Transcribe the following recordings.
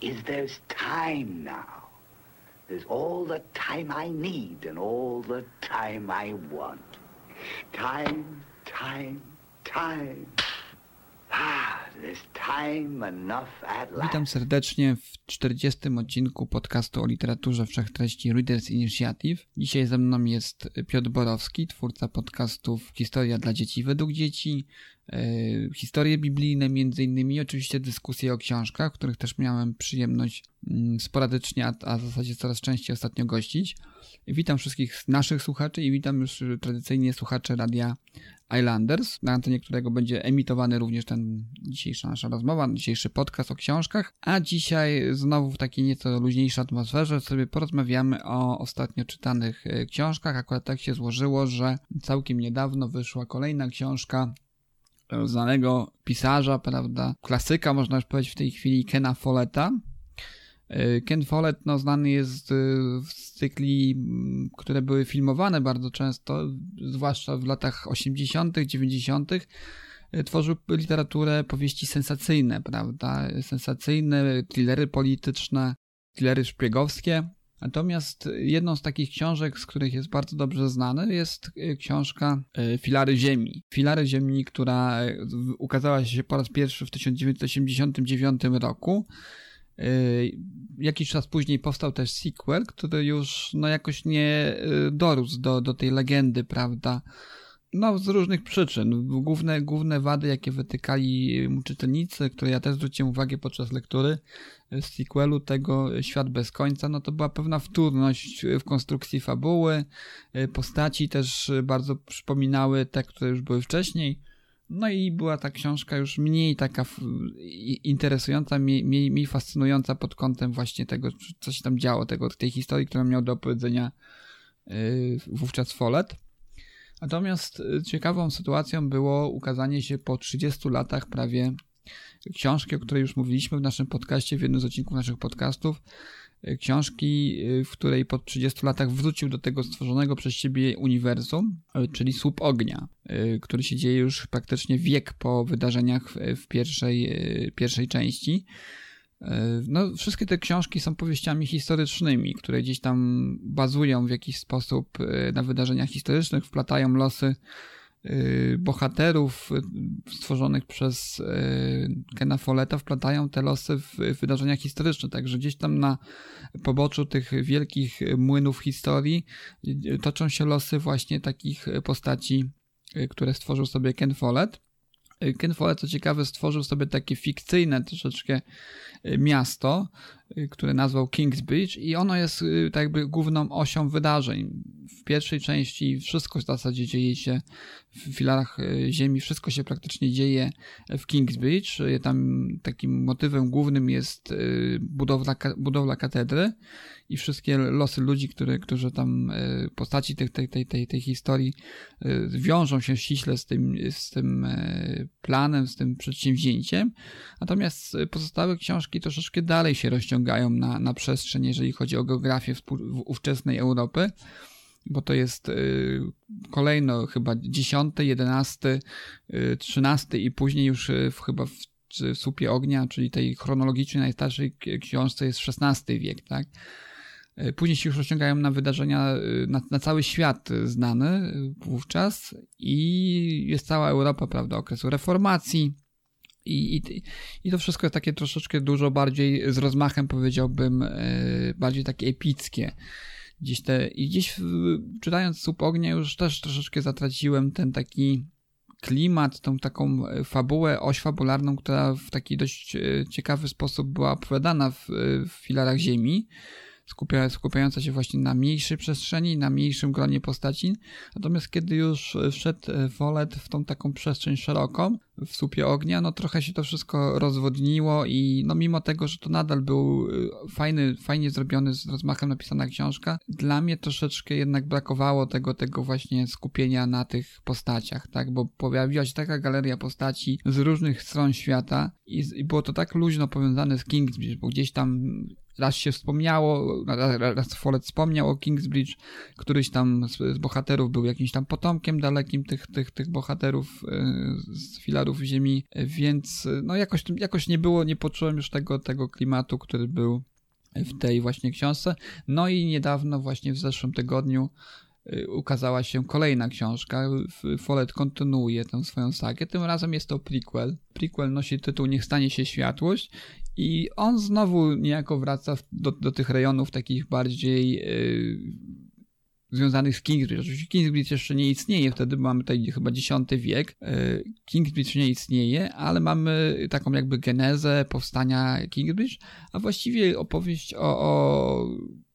is there's time now. There's all the time I need and all the time I want. Time, time, time. Ah, there's time enough at last. Witam serdecznie w 40. odcinku podcastu o literaturze wszechtreści Readers Initiative. Dzisiaj ze mną jest Piotr Borowski, twórca podcastów Historia dla dzieci według dzieci, historie biblijne między innymi, oczywiście dyskusje o książkach, których też miałem przyjemność mm, sporadycznie, a, w zasadzie coraz częściej ostatnio gościć. Witam wszystkich naszych słuchaczy i witam już tradycyjnie słuchaczy radia Islanders, na antenie którego będzie emitowany również ten dzisiejsza nasza rozmowa, dzisiejszy podcast o książkach, a dzisiaj znowu w takiej nieco luźniejszej atmosferze sobie porozmawiamy o ostatnio czytanych e, książkach. Akurat tak się złożyło, że całkiem niedawno wyszła kolejna książka e, znanego pisarza, prawda, klasyka można już powiedzieć w tej chwili Kena Folletta, E, Ken Follett no, znany jest z cykli, które były filmowane bardzo często, zwłaszcza w latach 80., 90. E, tworzył literaturę, powieści sensacyjne, prawda? Sensacyjne, thrillery polityczne, thrillery szpiegowskie. Natomiast jedną z takich książek, z których jest bardzo dobrze znany, jest książka Filary Ziemi. Filary Ziemi, która ukazała się po raz pierwszy w 1989 roku. Jakiś czas później powstał też sequel, który już no jakoś nie dorósł do, do tej legendy, prawda? No, z różnych przyczyn. Główne, główne wady, jakie wytykali mu czytelnicy, które ja też zwróciłem uwagę podczas lektury sequelu tego Świat bez końca, no to była pewna wtórność w konstrukcji fabuły. Y, postaci też bardzo przypominały te, które już były wcześniej. No i była ta książka już mniej taka interesująca, mniej, mniej, fascynująca pod kątem właśnie tego, co się tam działo, tego, tej historii, którą miał do opowiedzenia wówczas Follett. Natomiast ciekawą sytuacją było ukazanie się po 30 latach prawie książki, o której już mówiliśmy w naszym podcaście, w jednym z odcinków naszych podcastów, E, książki, e, w której po 30 latach wrócił do tego stworzonego przez siebie uniwersum, e, czyli Słup Ognia, który się dzieje już praktycznie wiek po wydarzeniach w pierwszej, pierwszej części. No, wszystkie te książki są powieściami historycznymi, które gdzieś tam bazują w jakiś sposób na wydarzeniach historycznych, wplatają losy bohaterów y, stworzonych przez y, Kena Folletta wplatają te losy w wydarzenia historyczne, także gdzieś tam na poboczu tych wielkich młynów historii toczą się losy właśnie takich postaci, które stworzył sobie Ken Follett. Ken Follett, co ciekawe, stworzył sobie takie fikcyjne troszeczkę miasto, które nazwał Kings Beach i ono jest tak jakby główną osią wydarzeń. W pierwszej części wszystko w zasadzie dzieje się w filarach e, ziemi, wszystko się praktycznie dzieje w Kings Beach. E, tam takim motywem głównym jest budowla, budowla katedry i wszystkie losy ludzi, które, którzy tam, postaci tej, tej, tej, tej, tej historii wiążą się ściśle z tym, z tym planem, z tym przedsięwzięciem. Natomiast pozostałe książki troszeczkę dalej się rozciągają na, na przestrzeń, jeżeli chodzi o geografię ówczesnej Europy bo to jest y, kolejno chyba 10, 11, 13 i później już y, w, chyba w Słupie Ognia, czyli tej chronologicznie najstarszej książce jest XVI wiek, tak? Y, później się już rozciągają na wydarzenia na, na, cały świat znany wówczas i jest cała Europa, prawda, okresu reformacji. I, i, I to wszystko jest takie troszeczkę dużo bardziej z rozmachem, powiedziałbym, bardziej takie epickie gdzieś te, i gdzieś czytając Słup Ognia już też troszeczkę zatraciłem ten taki klimat, tą taką e, fabułę, oś fabularną, która w taki dość e, ciekawy sposób była opowiadana w, e, w filarach ziemi. Skupia, skupiająca się właśnie na mniejszej przestrzeni, na mniejszym gronie postaci. Natomiast kiedy już wszedł Follett w tą taką przestrzeń szeroką, w słupie ognia, no trochę się to wszystko rozwodniło i no mimo tego, że to nadal był fajny, fajnie zrobiony, z rozmachem napisana książka, dla mnie troszeczkę jednak brakowało tego, tego właśnie skupienia na tych postaciach, tak, bo pojawiła się taka galeria postaci z różnych stron świata i, i było to tak luźno powiązane z Kingsbridge, bo gdzieś tam raz się wspomniało, raz Follett wspomniał o Kingsbridge, któryś tam z, z, bohaterów był jakimś tam potomkiem dalekim tych, tych, tych bohaterów y, z filarów ziemi, więc y, no jakoś, jakoś nie było, nie poczułem już tego, tego klimatu, który był w tej właśnie książce. No i niedawno, właśnie w zeszłym tygodniu, ukazała się kolejna książka. Follett kontynuuje tę swoją sagę. Tym razem jest to prequel. Prequel nosi tytuł Niech stanie się światłość i on znowu niejako wraca do, do tych rejonów takich bardziej yy, związanych z Kingsbridge. Oczywiście Kingsbridge jeszcze nie istnieje, wtedy mamy tutaj chyba X wiek. Yy, Kingsbridge nie istnieje, ale mamy taką jakby genezę powstania Kingsbridge, a właściwie opowieść o, o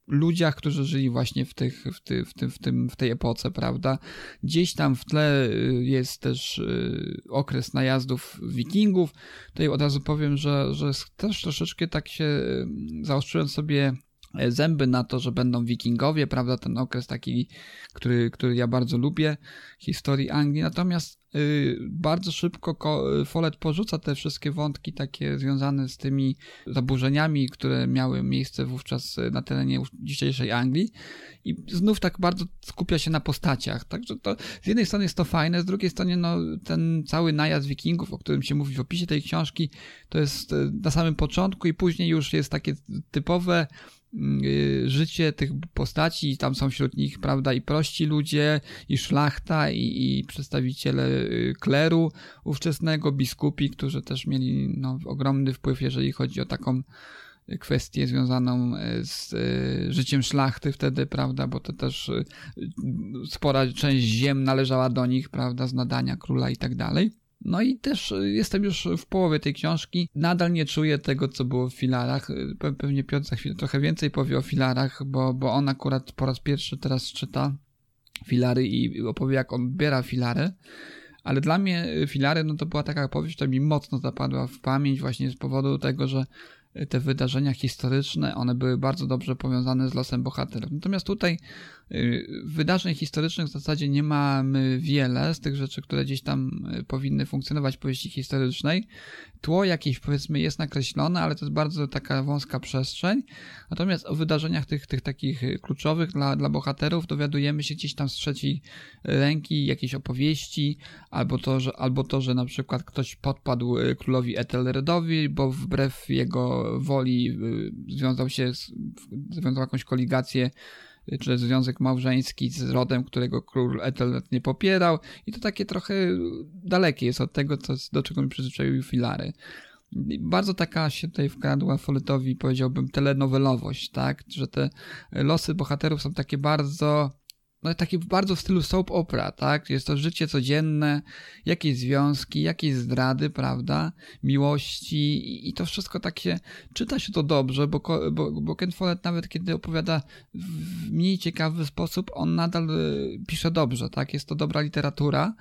ludziach, którzy żyli właśnie w, tych, w, ty, w, tym, w, tym, w tej epoce, prawda? Gdzieś tam w tle y, jest też y, okres najazdów wikingów. Tutaj od razu powiem, że, że też troszeczkę tak się y, zaostrzyłem sobie e, zęby na to, że będą wikingowie, prawda, ten okres taki, który, który ja bardzo lubię, historii Anglii, natomiast bardzo szybko Follett porzuca te wszystkie wątki takie związane z tymi zaburzeniami, które miały miejsce wówczas na terenie dzisiejszej Anglii i znów tak bardzo skupia się na postaciach. Także to z jednej strony jest to fajne, z drugiej strony no, ten cały najazd wikingów, o którym się mówi w opisie tej książki, to jest y, na samym początku i później już jest takie typowe Y, życie tych postaci, tam są wśród nich, prawda, i prości ludzie, i szlachta, i, i przedstawiciele y, kleru ówczesnego, biskupi, którzy też mieli no, ogromny wpływ, jeżeli chodzi o taką kwestię związaną y, z życiem szlachty wtedy, prawda, bo to też spora część ziem należała do nich, prawda, z nadania króla i tak dalej. No i też y, jestem już w połowie tej książki. Nadal nie czuję tego, co było w filarach. Y, pewnie Piotr za chwilę trochę więcej powie o filarach, bo, bo on akurat po raz pierwszy teraz czyta filary i opowie, jak on biera filary. Ale dla mnie y, filary, no to była taka opowieść, która mi mocno zapadła w pamięć właśnie z powodu tego, że te wydarzenia historyczne, one były bardzo dobrze powiązane z losem bohaterów. Natomiast tutaj wydarzeń historycznych w zasadzie nie mamy wiele z tych rzeczy, które gdzieś tam y, powinny funkcjonować w powieści historycznej. Tło jakieś powiedzmy jest nakreślone, ale to jest bardzo taka wąska przestrzeń. Natomiast o wydarzeniach tych, tych takich kluczowych dla, dla bohaterów dowiadujemy się gdzieś tam z trzeciej ręki, jakieś opowieści, albo to, że, albo to, że na przykład ktoś podpadł y, królowi Ethelredowi, bo wbrew jego woli y, związał się, z, związał jakąś koligację y, czy związek małżeński z rodem, którego król Ethelred nie popierał i to takie trochę dalekie jest od tego, co, do czego mi przyzwyczaiły filary. Bardzo taka się tutaj wkradła Folletowi, powiedziałbym, telenowelowość, tak? Że te losy bohaterów są takie bardzo no takie bardzo w stylu soap opera, tak? Jest to życie codzienne, jakieś związki, jakieś zdrady, prawda? Miłości i to wszystko tak się, czyta się to dobrze, bo, bo, bo Ken Follett nawet kiedy opowiada w mniej ciekawy sposób, on nadal y, pisze dobrze, tak? Jest to dobra literatura,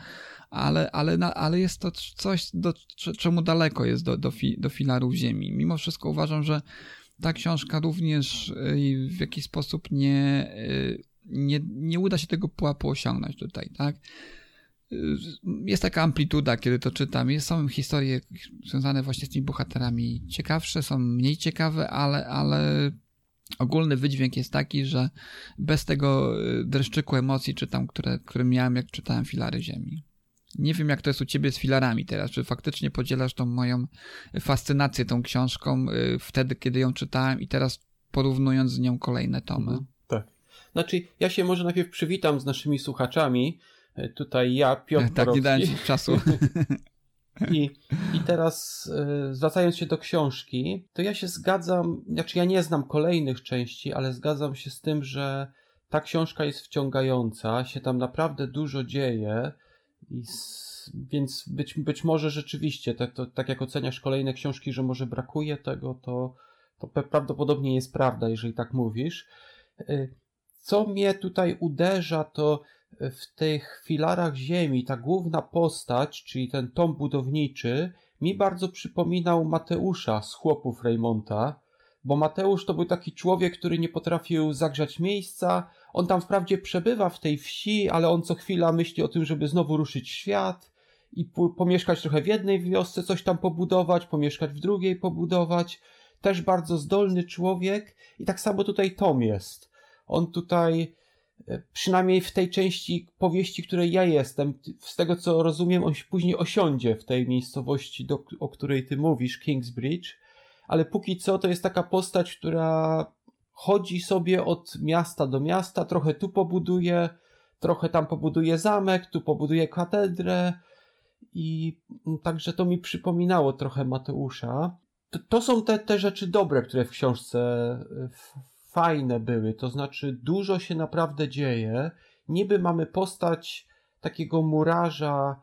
ale, ale, ale jest to coś, do, czemu daleko jest do, do, fi, do filarów ziemi. Mimo wszystko uważam, że ta książka również y, w jakiś sposób nie y, nie, nie uda się tego pułapu osiągnąć tutaj, tak? Jest taka amplituda, kiedy to czytam. Jest, są historie związane właśnie z tymi bohaterami ciekawsze, są mniej ciekawe, ale, ale ogólny wydźwięk jest taki, że bez tego y, dreszczyku emocji czytam, które, które miałem, jak czytałem Filary Ziemi. Nie wiem, jak to jest u ciebie z filarami teraz. Czy faktycznie podzielasz tą moją fascynację tą książką y, wtedy, kiedy ją czytałem i teraz porównując z nią kolejne tomy? Znaczy, ja się może najpierw przywitam z naszymi słuchaczami. E, tutaj ja, Piotr Tak, Borowski. nie dałem ci czasu. I, I teraz e, zwracając się do książki, to ja się zgadzam, znaczy ja nie znam kolejnych części, ale zgadzam się z tym, że ta książka jest wciągająca, się tam naprawdę dużo dzieje, i więc być, być może rzeczywiście, tak, to, tak jak oceniasz kolejne książki, że może brakuje tego, to, To prawdopodobnie jest prawda, jeżeli tak mówisz. Y, co mnie tutaj uderza, to w tych filarach ziemi ta główna postać, czyli ten tom budowniczy, mi bardzo przypominał Mateusza z chłopów Raymonta, bo Mateusz to był taki człowiek, który nie potrafił zagrzać miejsca. On tam wprawdzie przebywa w tej wsi, ale on co chwila myśli o tym, żeby znowu ruszyć świat i pomieszkać trochę w jednej wiosce, coś tam pobudować, pomieszkać w drugiej, pobudować. Też bardzo zdolny człowiek i tak samo tutaj Tom jest. On tutaj E, przynajmniej w tej części powieści, której ja jestem, z tego co rozumiem, on później osiądzie w tej miejscowości, do, o której ty mówisz, Kingsbridge, ale póki co to jest taka postać, która chodzi sobie od miasta do miasta, trochę tu pobuduje, trochę tam pobuduje zamek, tu pobuduje katedrę i także to mi przypominało trochę Mateusza. To, to są te, te rzeczy dobre, które w książce w, fajne były, to znaczy dużo się naprawdę dzieje. Niby mamy postać takiego murarza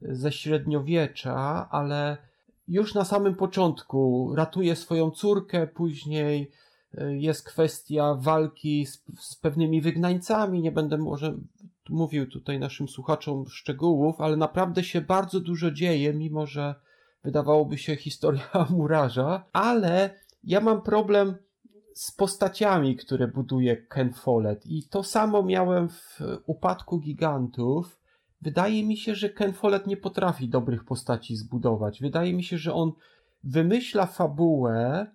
ze średniowiecza, ale już na samym początku ratuje swoją córkę, później e, jest kwestia walki z, z pewnymi wygnańcami. Nie będę może mówił tutaj naszym słuchaczom szczegółów, ale naprawdę się bardzo dużo dzieje, mimo że wydawałoby się historia murarza, ale ja mam problem z postaciami, które buduje Ken Follett. I to samo miałem w Upadku Gigantów. Wydaje mi się, że Ken Follett nie potrafi dobrych postaci zbudować. Wydaje mi się, że on wymyśla fabułę,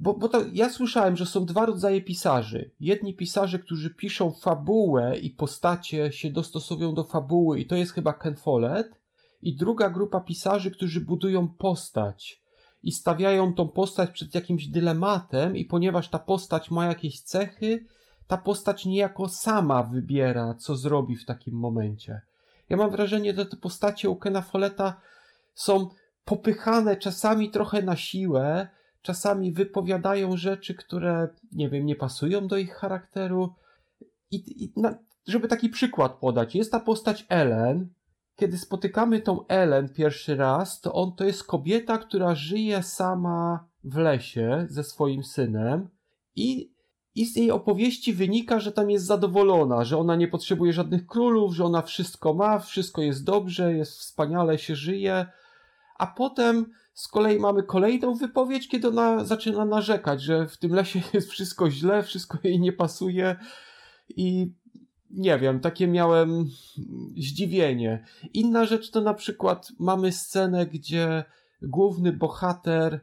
bo, bo to ja słyszałem, że są dwa rodzaje pisarzy. Jedni pisarze, którzy piszą fabułę i postacie się dostosowują do fabuły, i to jest chyba Ken Follett. I druga grupa pisarzy, którzy budują postać i stawiają tą postać przed jakimś dylematem, i ponieważ ta postać ma jakieś cechy, ta postać niejako sama wybiera, co zrobi w takim momencie. Ja mam wrażenie, że te postacie u Kena są popychane czasami trochę na siłę, czasami wypowiadają rzeczy, które, nie wiem, nie pasują do ich charakteru. I, i na, żeby taki przykład podać, jest ta postać Ellen, kiedy spotykamy tą Ellen pierwszy raz, to on to jest kobieta, która żyje sama w lesie ze swoim synem i, i z jej opowieści wynika, że tam jest zadowolona, że ona nie potrzebuje żadnych królów, że ona wszystko ma, wszystko jest dobrze, jest wspaniale, się żyje, a potem z kolei mamy kolejną wypowiedź, kiedy ona zaczyna narzekać, że w tym lesie jest wszystko źle, wszystko jej nie pasuje i nie wiem, takie miałem zdziwienie. Inna rzecz to na przykład mamy scenę, gdzie główny bohater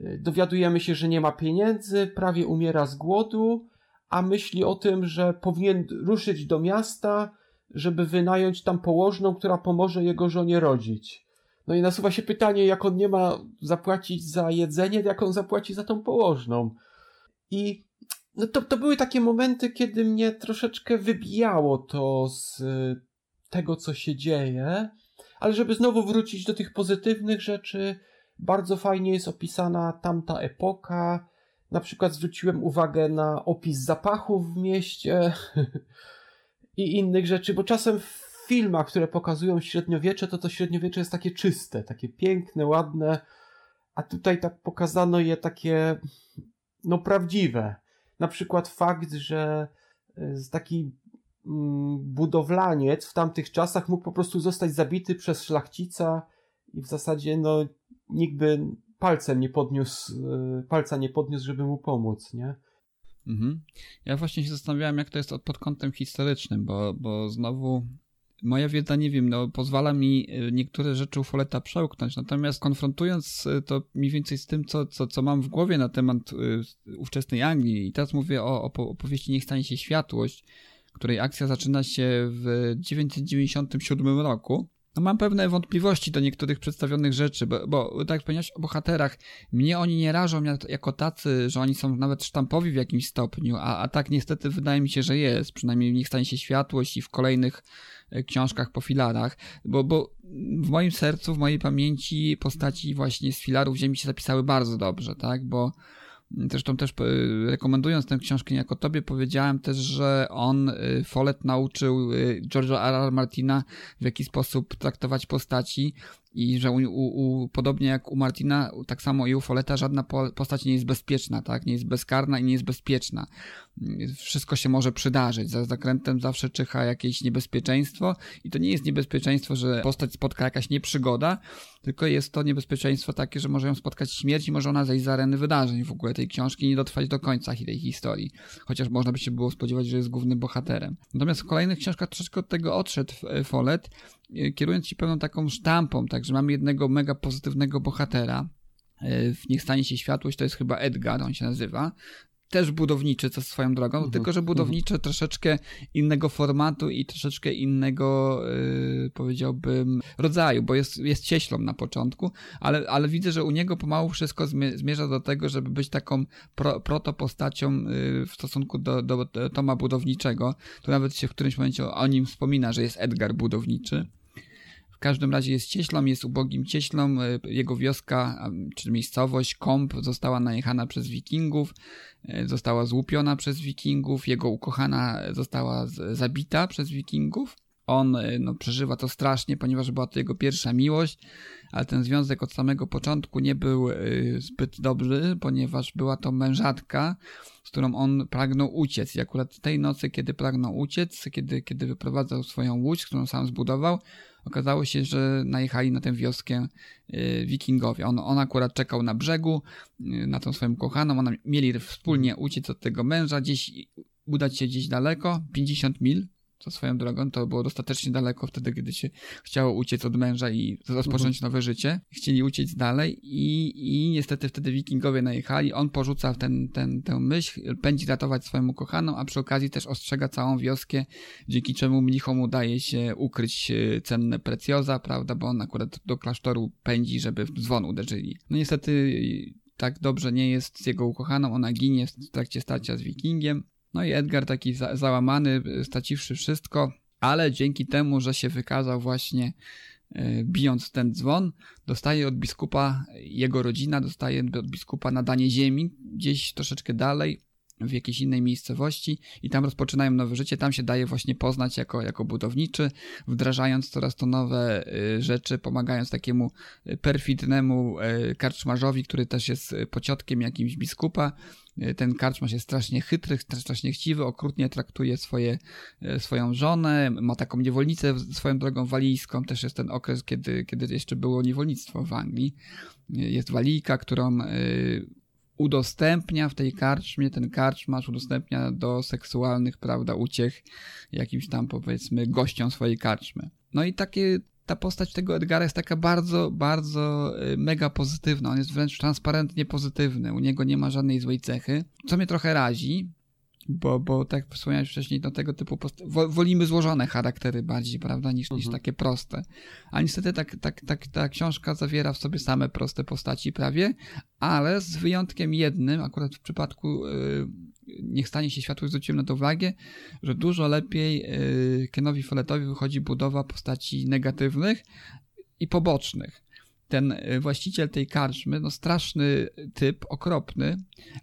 y, dowiadujemy się, że nie ma pieniędzy, prawie umiera z głodu, a myśli o tym, że powinien ruszyć do miasta, żeby wynająć tam położną, która pomoże jego żonie rodzić. No i nasuwa się pytanie, jak on nie ma zapłacić za jedzenie, jak on zapłaci za tą położną. I no to, to były takie momenty, kiedy mnie troszeczkę wybijało to z y, tego, co się dzieje, ale żeby znowu wrócić do tych pozytywnych rzeczy, bardzo fajnie jest opisana tamta epoka. Na przykład zwróciłem uwagę na opis zapachów w mieście i innych rzeczy, bo czasem w filmach, które pokazują średniowiecze, to to średniowiecze jest takie czyste, takie piękne, ładne, a tutaj tak pokazano je takie, no prawdziwe na przykład fakt, że e, taki mm, budowlaniec w tamtych czasach mógł po prostu zostać zabity przez szlachcica i w zasadzie no nikt by palcem nie podniósł, e, palca nie podniósł, żeby mu pomóc, nie? Mhm. Ja właśnie się zastanawiałem, jak to jest pod kątem historycznym, bo, bo znowu moja wiedza, nie wiem, no, pozwala mi y, niektóre rzeczy u Foleta przełknąć, natomiast konfrontując y, to mniej więcej z tym, co, co, co mam w głowie na temat y, ówczesnej Anglii, i teraz mówię o, o opowieści Niech stanie się światłość, której akcja zaczyna się w 997 roku, no mam pewne wątpliwości do niektórych przedstawionych rzeczy, bo, bo tak jak powiedziałeś o bohaterach, mnie oni nie rażą jako tacy, że oni są nawet sztampowi w jakimś stopniu, a, a tak niestety wydaje mi się, że jest. Przynajmniej w nich stanie się światłość i w kolejnych e, książkach po filarach, bo, bo w moim sercu, w mojej pamięci postaci właśnie z filarów ziemi się zapisały bardzo dobrze, tak, bo Zresztą też e, rekomendując tę książkę jako tobie powiedziałem też, że on, e, Follett nauczył e, George'a R. R. Martina w jaki sposób traktować postaci i że u, u, podobnie jak u Martina, tak samo i u Foleta żadna postać nie jest bezpieczna, tak? Nie jest bezkarna i nie jest bezpieczna. Wszystko się może przydarzyć. Za zakrętem zawsze czyha jakieś niebezpieczeństwo i to nie jest niebezpieczeństwo, że postać spotka jakaś nieprzygoda, tylko jest to niebezpieczeństwo takie, że może ją spotkać śmierć i może ona zejść z areny wydarzeń w ogóle tej książki i nie dotrwać do końca tej historii. Chociaż można by się było spodziewać, że jest głównym bohaterem. Natomiast w kolejnych książkach troszeczkę od tego odszedł Follett, e, kierując się pewną taką sztampą, tak, że mamy jednego mega pozytywnego bohatera, e, w Niech stanie się światłość, to jest chyba Edgar, on się nazywa, też budowniczy, co swoją drogą, mhm. tylko że budowniczy mhm. troszeczkę innego formatu i troszeczkę innego, yy, powiedziałbym, rodzaju, bo jest, jest cieślą na początku, ale, ale widzę, że u niego pomału wszystko zmierza do tego, żeby być taką pro, protopostacią yy, w stosunku do, do, do Toma Budowniczego. Tu nawet się w którymś momencie o, o nim wspomina, że jest Edgar Budowniczy. Każdym razie jest cieślą, jest ubogim cieślą. E, jego wioska, czy miejscowość, Komp, została najechana przez wikingów, e, została złupiona przez wikingów, jego ukochana została zabita przez wikingów. On e, no, przeżywa to strasznie, ponieważ była to jego pierwsza miłość, ale ten związek od samego początku nie był zbyt dobry, ponieważ była to mężatka, z którą on pragnął uciec. I akurat tej nocy, kiedy pragnął uciec, kiedy, kiedy wyprowadzał swoją łódź, którą sam zbudował, okazało się, że najechali na tę wioskę y, wikingowie. On, on akurat czekał na brzegu, y, na tą swoją kochaną, ona mieli wspólnie uciec od tego męża, gdzieś udać się gdzieś daleko, 50 mil to swoją drogą, to było dostatecznie daleko wtedy, kiedy się chciało uciec od męża i rozpocząć mhm. nowe życie. Chcieli uciec dalej i, i niestety wtedy wikingowie najechali. On porzuca ten, ten, tę myśl, pędzi ratować swoją ukochaną, a przy okazji też ostrzega całą wioskę, dzięki czemu mnichom udaje się ukryć e, cenne precjoza, prawda, bo on akurat do klasztoru pędzi, żeby w dzwon uderzyli. No niestety tak dobrze nie jest z jego ukochaną, ona ginie w trakcie starcia z wikingiem. No i Edgar taki za załamany, straciwszy wszystko, ale dzięki temu, że się wykazał właśnie e, bijąc ten dzwon, dostaje od biskupa, jego rodzina dostaje od biskupa nadanie ziemi, gdzieś troszeczkę dalej, w jakiejś innej miejscowości i tam rozpoczynają nowe życie, tam się daje właśnie poznać jako, jako budowniczy, wdrażając coraz to nowe y, rzeczy, pomagając takiemu y, perfidnemu y, karczmarzowi, który też jest pociotkiem jakimś biskupa. Ten karczmarz jest strasznie chytry, strasznie chciwy, okrutnie traktuje swoje, swoją żonę, ma taką niewolnicę swoją drogą walijską, też jest ten okres, kiedy, kiedy jeszcze było niewolnictwo w Anglii. Jest walijka, którą udostępnia w tej karczmie, ten karczmarz udostępnia do seksualnych, prawda, uciech jakimś tam powiedzmy gościom swojej karczmy. No i takie, ta postać tego Edgara jest taka bardzo, bardzo y, mega pozytywna. On jest wręcz transparentnie pozytywny. U niego nie ma żadnej złej cechy. Co mnie trochę razi, bo, bo tak jak wspomniałeś wcześniej, do tego typu post- wolimy złożone charaktery bardziej, prawda, niż, niż mhm. takie proste. A niestety tak, tak, tak, ta książka zawiera w sobie same proste postaci prawie, ale z wyjątkiem jednym, akurat w przypadku yy, Niech stanie się światło, zwróciłem na to uwagę, że dużo lepiej yy, Kenowi Folletowi wychodzi budowa postaci negatywnych i pobocznych ten y, właściciel tej karczmy, no straszny typ, okropny,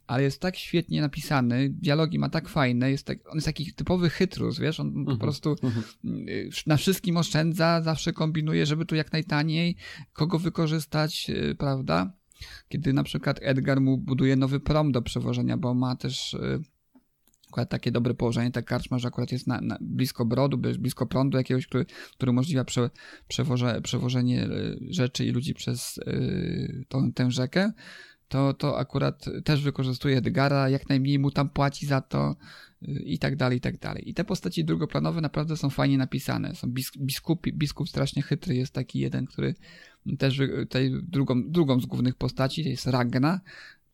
ale jest tak świetnie napisany, dialogi ma tak fajne, jest tak, on jest taki typowy chytrus, wiesz, on po mhm, prostu mhm. Y, na wszystkim oszczędza, zawsze kombinuje, żeby tu jak najtaniej kogo wykorzystać, y, prawda? Kiedy na przykład Edgar mu buduje nowy prom do przewożenia, bo ma też akurat takie dobre położenie, tak karczma, że akurat jest na, na blisko brodu, blisko prądu jakiegoś, który, który umożliwia prze, przewoże, przewożenie e, rzeczy i ludzi przez y, tą, tę rzekę, to, to akurat też wykorzystuje Edgara, jak najmniej mu tam płaci za to. y, i tak dalej, i tak dalej. I te postaci drugoplanowe naprawdę są fajnie napisane. Są biskup, biskup strasznie chytry, jest taki jeden, który też tutaj drugą, drugą z głównych postaci, to jest Ragna,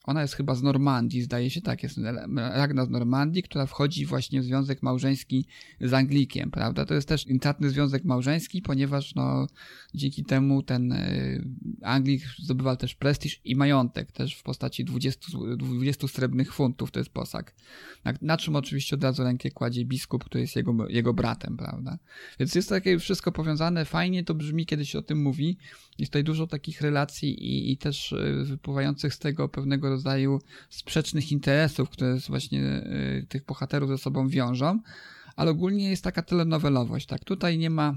ona jest chyba z Normandii, zdaje się, tak, jest Ragna z Normandii, która wchodzi właśnie w związek małżeński z Anglikiem, prawda? To jest też intratny związek małżeński, ponieważ no, dzięki temu ten y, Anglik zdobywa też prestiż i majątek, też w postaci 20, 20 srebrnych funtów, to jest posag. Na, na, czym oczywiście od razu rękę kładzie biskup, który jest jego, jego bratem, prawda? Więc jest takie wszystko powiązane, fajnie to brzmi, kiedy się o tym mówi. Jest tutaj dużo takich relacji i, i też y, wypływających z tego pewnego rodzaju sprzecznych interesów, które właśnie y, tych bohaterów ze sobą wiążą, ale ogólnie jest taka telenowelowość, tak? Tutaj nie ma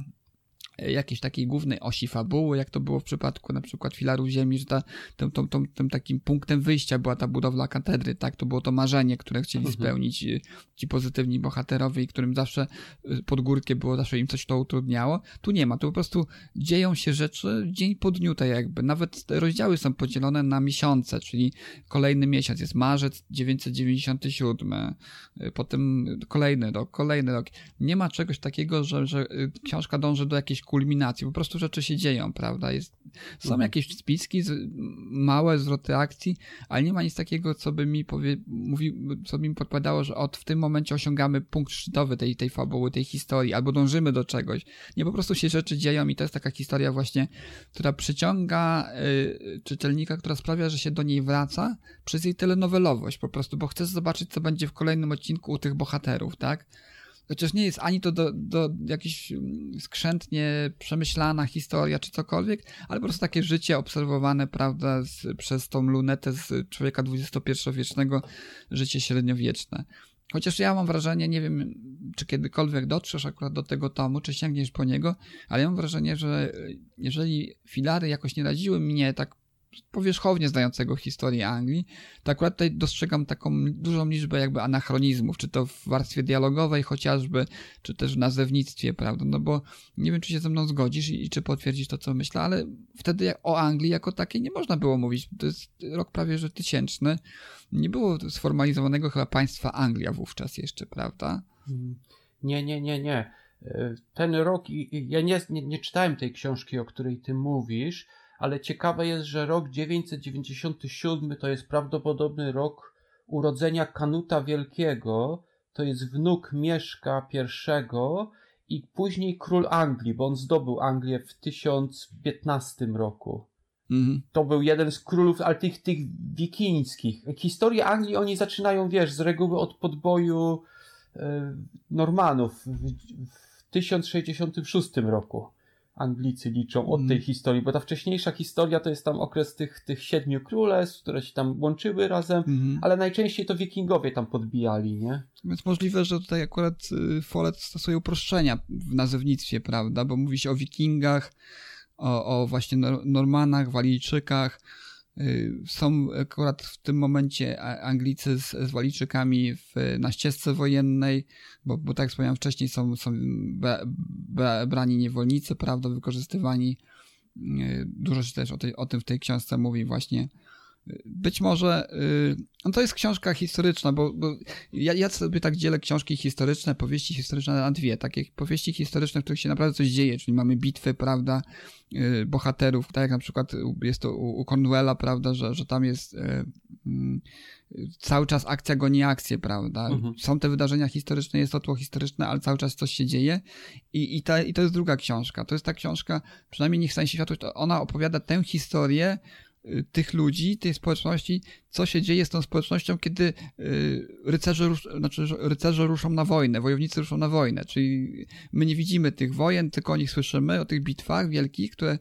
jakiejś takiej głównej osi fabuły, jak to było w przypadku na przykład Filaru Ziemi, że ta, tą, tą, tą, tym takim punktem wyjścia była ta budowla katedry, tak? To było to marzenie, które chcieli Mhm. spełnić y, ci pozytywni bohaterowie i którym zawsze y, pod górkę było, zawsze im coś to utrudniało. Tu nie ma, tu po prostu dzieją się rzeczy dzień po dniu, tak jakby. Nawet rozdziały są podzielone na miesiące, czyli kolejny miesiąc jest marzec 997, y, potem kolejny rok, kolejny rok. Nie ma czegoś takiego, że, że książka dąży do jakiejś kulminacji, po prostu rzeczy się dzieją, prawda? Jest, są Mhm. jakieś spiski, małe zwroty akcji, ale nie ma nic takiego, co by mi powie, mówi, co by mi podpowiadało, że od w tym momencie osiągamy punkt szczytowy tej, tej fabuły, tej historii, albo dążymy do czegoś. Nie, po prostu się rzeczy dzieją i to jest taka historia właśnie, która przyciąga y, czytelnika, która sprawia, że się do niej wraca przez jej telenowelowość po prostu, bo chcesz zobaczyć, co będzie w kolejnym odcinku u tych bohaterów, tak? Chociaż nie jest ani to do, do jakiś mm, skrzętnie przemyślana historia czy cokolwiek, ale po prostu takie życie obserwowane, prawda, z, przez tą lunetę z człowieka XXI-wiecznego, życie średniowieczne. Chociaż ja mam wrażenie, nie wiem, czy kiedykolwiek dotrzesz akurat do tego tomu, czy sięgniesz po niego, ale ja mam wrażenie, że jeżeli filary jakoś nie radziły mnie tak powierzchownie znającego historię Anglii, to akurat tutaj dostrzegam taką dużą liczbę jakby anachronizmów, czy to w warstwie dialogowej chociażby, czy też w nazewnictwie, prawda, no bo nie wiem, czy się ze mną zgodzisz i, czy potwierdzisz to, co myślę, ale wtedy o Anglii jako takiej nie można było mówić, to jest rok prawie, że tysięczny, nie było sformalizowanego chyba państwa Anglia wówczas jeszcze, prawda? Mm, Nie, nie, nie, nie. E, Ten rok, ja nie, nie, nie czytałem tej książki, o której ty mówisz, ale ciekawe jest, że rok 997 to jest prawdopodobny rok urodzenia Kanuta Wielkiego, to jest wnuk Mieszka I i później król Anglii, bo on zdobył Anglię w 1015 roku. Mhm. To był jeden z królów, ale tych, tych wikińskich. Historię Anglii oni zaczynają, wiesz, z reguły od podboju e, Normanów w, w 1066 roku. Anglicy liczą od Mm. tej historii, bo ta wcześniejsza historia to jest tam okres tych, tych siedmiu królestw, które się tam łączyły razem, Mhm. ale najczęściej to wikingowie tam podbijali, nie? Więc możliwe, że tutaj akurat y, Follett stosuje uproszczenia w nazewnictwie, prawda? Bo mówi się o wikingach, o, o właśnie Nor- Normanach, Walijczykach. Y, Są akurat w tym momencie Anglicy z, z w, na ścieżce wojennej, bo, bo tak jak wspomniałem wcześniej, są, są bra, bra, brani niewolnicy, prawda, wykorzystywani. Y, Dużo się też o, tej, o tym w tej książce mówi właśnie. Być może y, no to jest książka historyczna, bo, bo ja, ja sobie tak dzielę książki historyczne, powieści historyczne na dwie. Takie powieści historyczne, w których się naprawdę coś dzieje, czyli mamy bitwy, prawda, y, bohaterów, tak jak na przykład jest to u, u Cornwella, prawda, że, że tam jest y, cały czas akcja goni akcję, prawda. Mhm. Są te wydarzenia historyczne, jest to tło historyczne, ale cały czas coś się dzieje i, i, ta, i to jest druga książka. To jest ta książka, przynajmniej niech stanie się światło, ona opowiada tę historię tych ludzi, tej społeczności, co się dzieje z tą społecznością, kiedy y, rycerze, znaczy, rycerze ruszą na wojnę, wojownicy ruszą na wojnę. Czyli my nie widzimy tych wojen, tylko o nich słyszymy, o tych bitwach wielkich, które,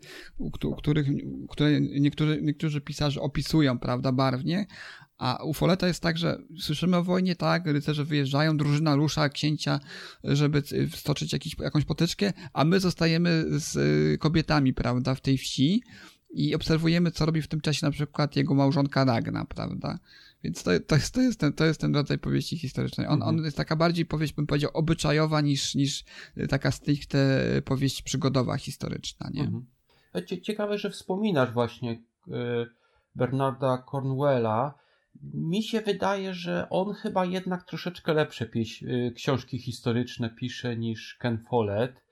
których, które niektórzy, niektórzy pisarze opisują, prawda, barwnie. A u Foleta jest tak, że słyszymy o wojnie, tak, rycerze wyjeżdżają, drużyna rusza księcia, żeby stoczyć jakiś, jakąś potyczkę, a my zostajemy z y, kobietami, prawda, w tej wsi i obserwujemy, co robi w tym czasie na przykład jego małżonka Ragna, prawda? Więc to, to, jest, to, jest, ten, to jest ten rodzaj powieści historycznej. On, on jest taka bardziej powieść, bym powiedział, obyczajowa niż, niż taka stricte powieść przygodowa, historyczna, nie? Mhm. Cie- Ciekawe, że wspominasz właśnie y, Bernarda Cornwella. Mi się wydaje, że on chyba jednak troszeczkę lepsze pieś, y, książki historyczne pisze niż Ken Follett.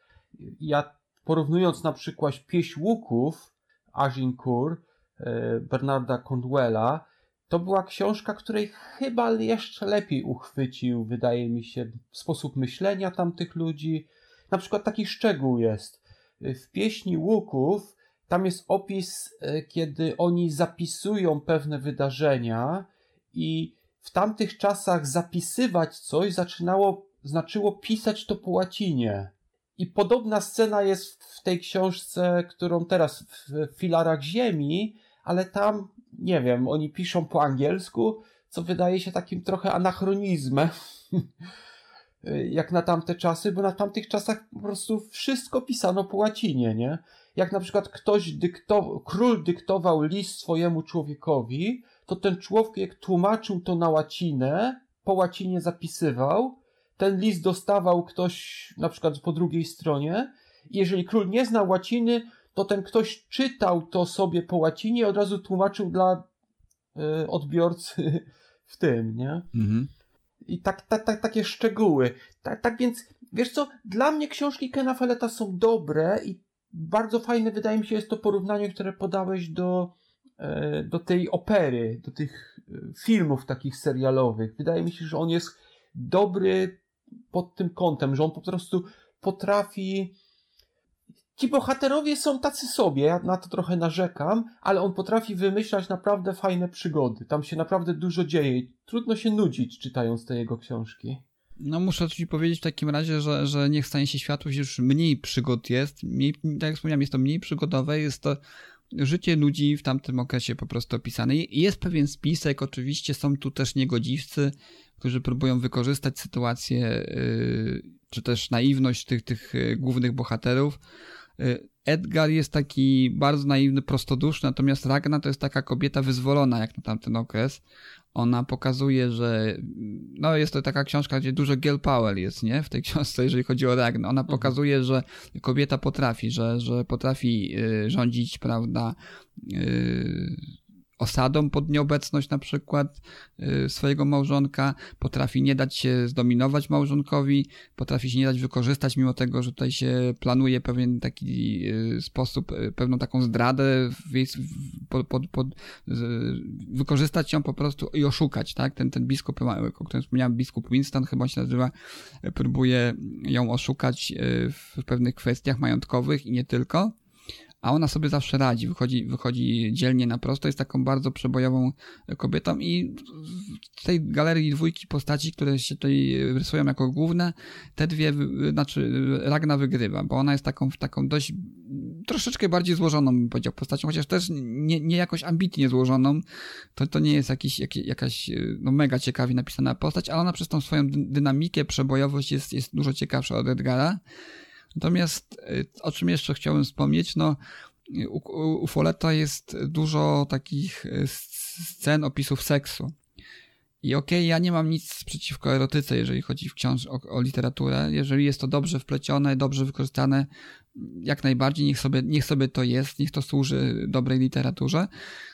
Ja porównując na przykład Pieśń Łuków Agincourt y, Bernarda Cornwella, to była książka, której chyba jeszcze lepiej uchwycił, wydaje mi się, sposób myślenia tamtych ludzi. Na przykład taki szczegół jest. W pieśni łuków tam jest opis, e, kiedy oni zapisują pewne wydarzenia i w tamtych czasach zapisywać coś zaczynało, znaczyło pisać to po łacinie. I podobna scena jest w tej książce, którą teraz w filarach ziemi, ale tam, nie wiem, oni piszą po angielsku, co wydaje się takim trochę anachronizmem. jak na tamte czasy, bo na tamtych czasach po prostu wszystko pisano po łacinie, nie? Jak na przykład ktoś dyktował, król dyktował list swojemu człowiekowi, to ten człowiek tłumaczył to na łacinę, po łacinie zapisywał, ten list dostawał ktoś na przykład po drugiej stronie jeżeli król nie znał łaciny, to ten ktoś czytał to sobie po łacinie i od razu tłumaczył dla y, odbiorcy w tym, nie? Mhm. I tak, tak, tak, takie szczegóły. Tak, tak więc, wiesz co, dla mnie książki Kena Folletta są dobre i bardzo fajne wydaje mi się jest to porównanie, które podałeś do, e, do tej opery, do tych e, filmów takich serialowych. Wydaje mi się, że on jest dobry pod tym kątem, że on po prostu potrafi ci bohaterowie są tacy sobie, ja na to trochę narzekam, ale on potrafi wymyślać naprawdę fajne przygody. Tam się naprawdę dużo dzieje. Trudno się nudzić czytając te jego książki. No muszę ci powiedzieć w takim razie, że, że Niech stanie się światłość już mniej przygód jest. Mniej, tak jak wspomniałem, jest to mniej przygodowe, jest to życie ludzi w tamtym okresie po prostu opisane. Jest pewien spisek, oczywiście są tu też niegodziwcy, którzy próbują wykorzystać sytuację, yy, czy też naiwność tych, tych yy, głównych bohaterów, Y, Edgar jest taki bardzo naiwny, prostoduszny, natomiast Ragna to jest taka kobieta wyzwolona jak na tamten okres. Ona pokazuje, że no jest to taka książka, gdzie dużo girl power jest, nie? W tej książce, jeżeli chodzi o Ragnę. Ona mhm. pokazuje, że kobieta potrafi, że, że potrafi y, rządzić, prawda, y, osadą pod nieobecność na przykład y, swojego małżonka, potrafi nie dać się zdominować małżonkowi, potrafi się nie dać wykorzystać, mimo tego, że tutaj się planuje pewien taki y, sposób, y, pewną taką zdradę, pod, pod, pod, wykorzystać ją po prostu i oszukać, tak? Ten, ten biskup, o którym wspomniałem, biskup Winston chyba się nazywa, próbuje ją oszukać w pewnych kwestiach majątkowych i nie tylko a ona sobie zawsze radzi, wychodzi, wychodzi dzielnie na prosto, jest taką bardzo przebojową kobietą i w tej galerii dwójki postaci, które się tutaj rysują jako główne, te dwie, znaczy Ragna wygrywa, bo ona jest taką, taką dość troszeczkę bardziej złożoną, bym powiedział, postacią, chociaż też nie, nie jakoś ambitnie złożoną, to, to nie jest jakiś, jak, jakaś no, mega ciekawie napisana postać, ale ona przez tą swoją dynamikę, przebojowość jest, jest dużo ciekawsza od Edgara. Natomiast y, o czym jeszcze chciałem wspomnieć, no u, u Foleta jest dużo takich y, scen, opisów seksu. I okej, okay, ja nie mam nic przeciwko erotyce, jeżeli chodzi w książ o, o, literaturę. Jeżeli jest to dobrze wplecione, dobrze wykorzystane, jak najbardziej, niech sobie, niech sobie to jest, niech to służy dobrej literaturze.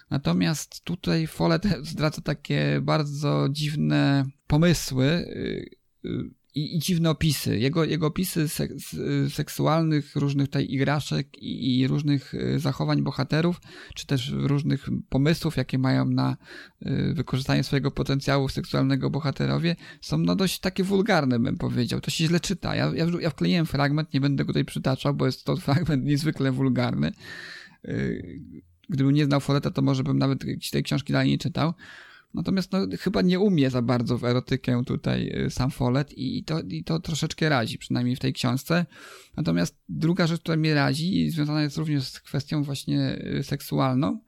Natomiast tutaj Follett zdradza takie bardzo dziwne pomysły, y, i, i dziwne opisy. Jego, jego opisy seks, seksualnych, różnych tutaj igraszek i, i, różnych e, zachowań bohaterów, czy też różnych pomysłów, jakie mają na e, wykorzystanie swojego potencjału seksualnego bohaterowie, są no dość takie wulgarne, bym powiedział. To się źle czyta. Ja, ja, ja wkleiłem fragment, nie będę go tutaj przytaczał, bo jest to fragment niezwykle wulgarny. Gdybym nie znał Foleta, to może bym nawet tej książki dalej nie czytał. Natomiast no, chyba nie umie za bardzo w erotykę tutaj y, sam Follett i to, i to troszeczkę razi, przynajmniej w tej książce. Natomiast druga rzecz, która mnie razi i związana jest również z kwestią właśnie y, seksualną,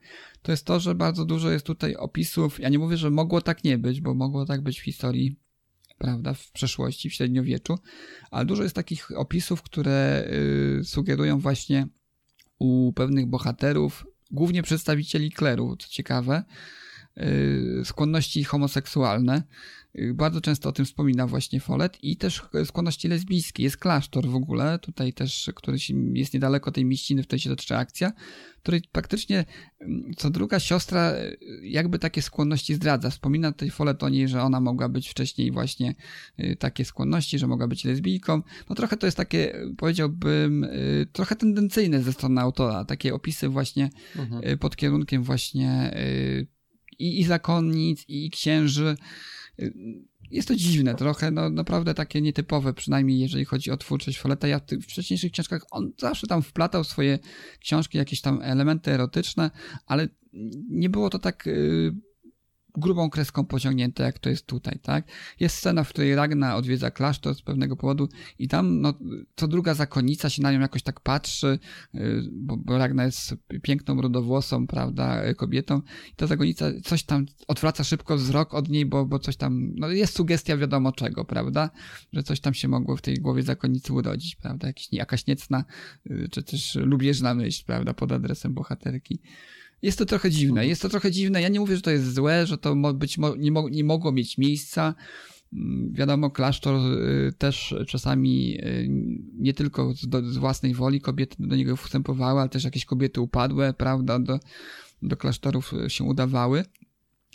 to jest to, że bardzo dużo jest tutaj opisów, ja nie mówię, że mogło tak nie być, bo mogło tak być w historii prawda, w przeszłości, w średniowieczu, ale dużo jest takich opisów, które y, sugerują właśnie u pewnych bohaterów, głównie przedstawicieli kleru, co ciekawe, skłonności homoseksualne. Y, bardzo często o tym wspomina właśnie Follett i też skłonności lesbijskie. Jest klasztor w ogóle, tutaj też, który jest niedaleko tej mieściny, w której się toczy akcja, której praktycznie mm, co druga siostra y, jakby takie skłonności zdradza. Wspomina tutaj Follett o niej, że ona mogła być wcześniej właśnie takie skłonności, że mogła być lesbijką. No trochę to jest takie, powiedziałbym, trochę tendencyjne ze strony autora. Takie opisy właśnie mhm. pod kierunkiem właśnie i, i zakonnic, i księży. Jest to dziwne trochę, no naprawdę takie nietypowe, przynajmniej jeżeli chodzi o twórczość Foleta. Ja w wcześniejszych książkach on zawsze tam wplatał swoje książki, jakieś tam elementy erotyczne, ale nie było to tak y, grubą kreską pociągnięte, jak to jest tutaj, tak? Jest scena, w której Ragna odwiedza klasztor z pewnego powodu i tam, no, co druga zakonnica się na nią jakoś tak patrzy, y, bo, bo Ragna jest piękną, rudowłosą, prawda, kobietą i ta zakonnica coś tam odwraca szybko wzrok od niej, bo, bo coś tam, no, jest sugestia wiadomo czego, prawda? Że coś tam się mogło w tej głowie zakonnicy urodzić, prawda? Jakiś, jakaś niecna, y, czy też lubieżna myśl, prawda, pod adresem bohaterki. Jest to trochę dziwne. Jest to trochę dziwne. Ja nie mówię, że to jest złe, że to być nie, mo nie mogło mieć miejsca. Mm, wiadomo, klasztor y, też czasami y, nie tylko z, własnej woli kobiety do niego wstępowały, ale też jakieś kobiety upadłe, prawda, do, do klasztorów się udawały.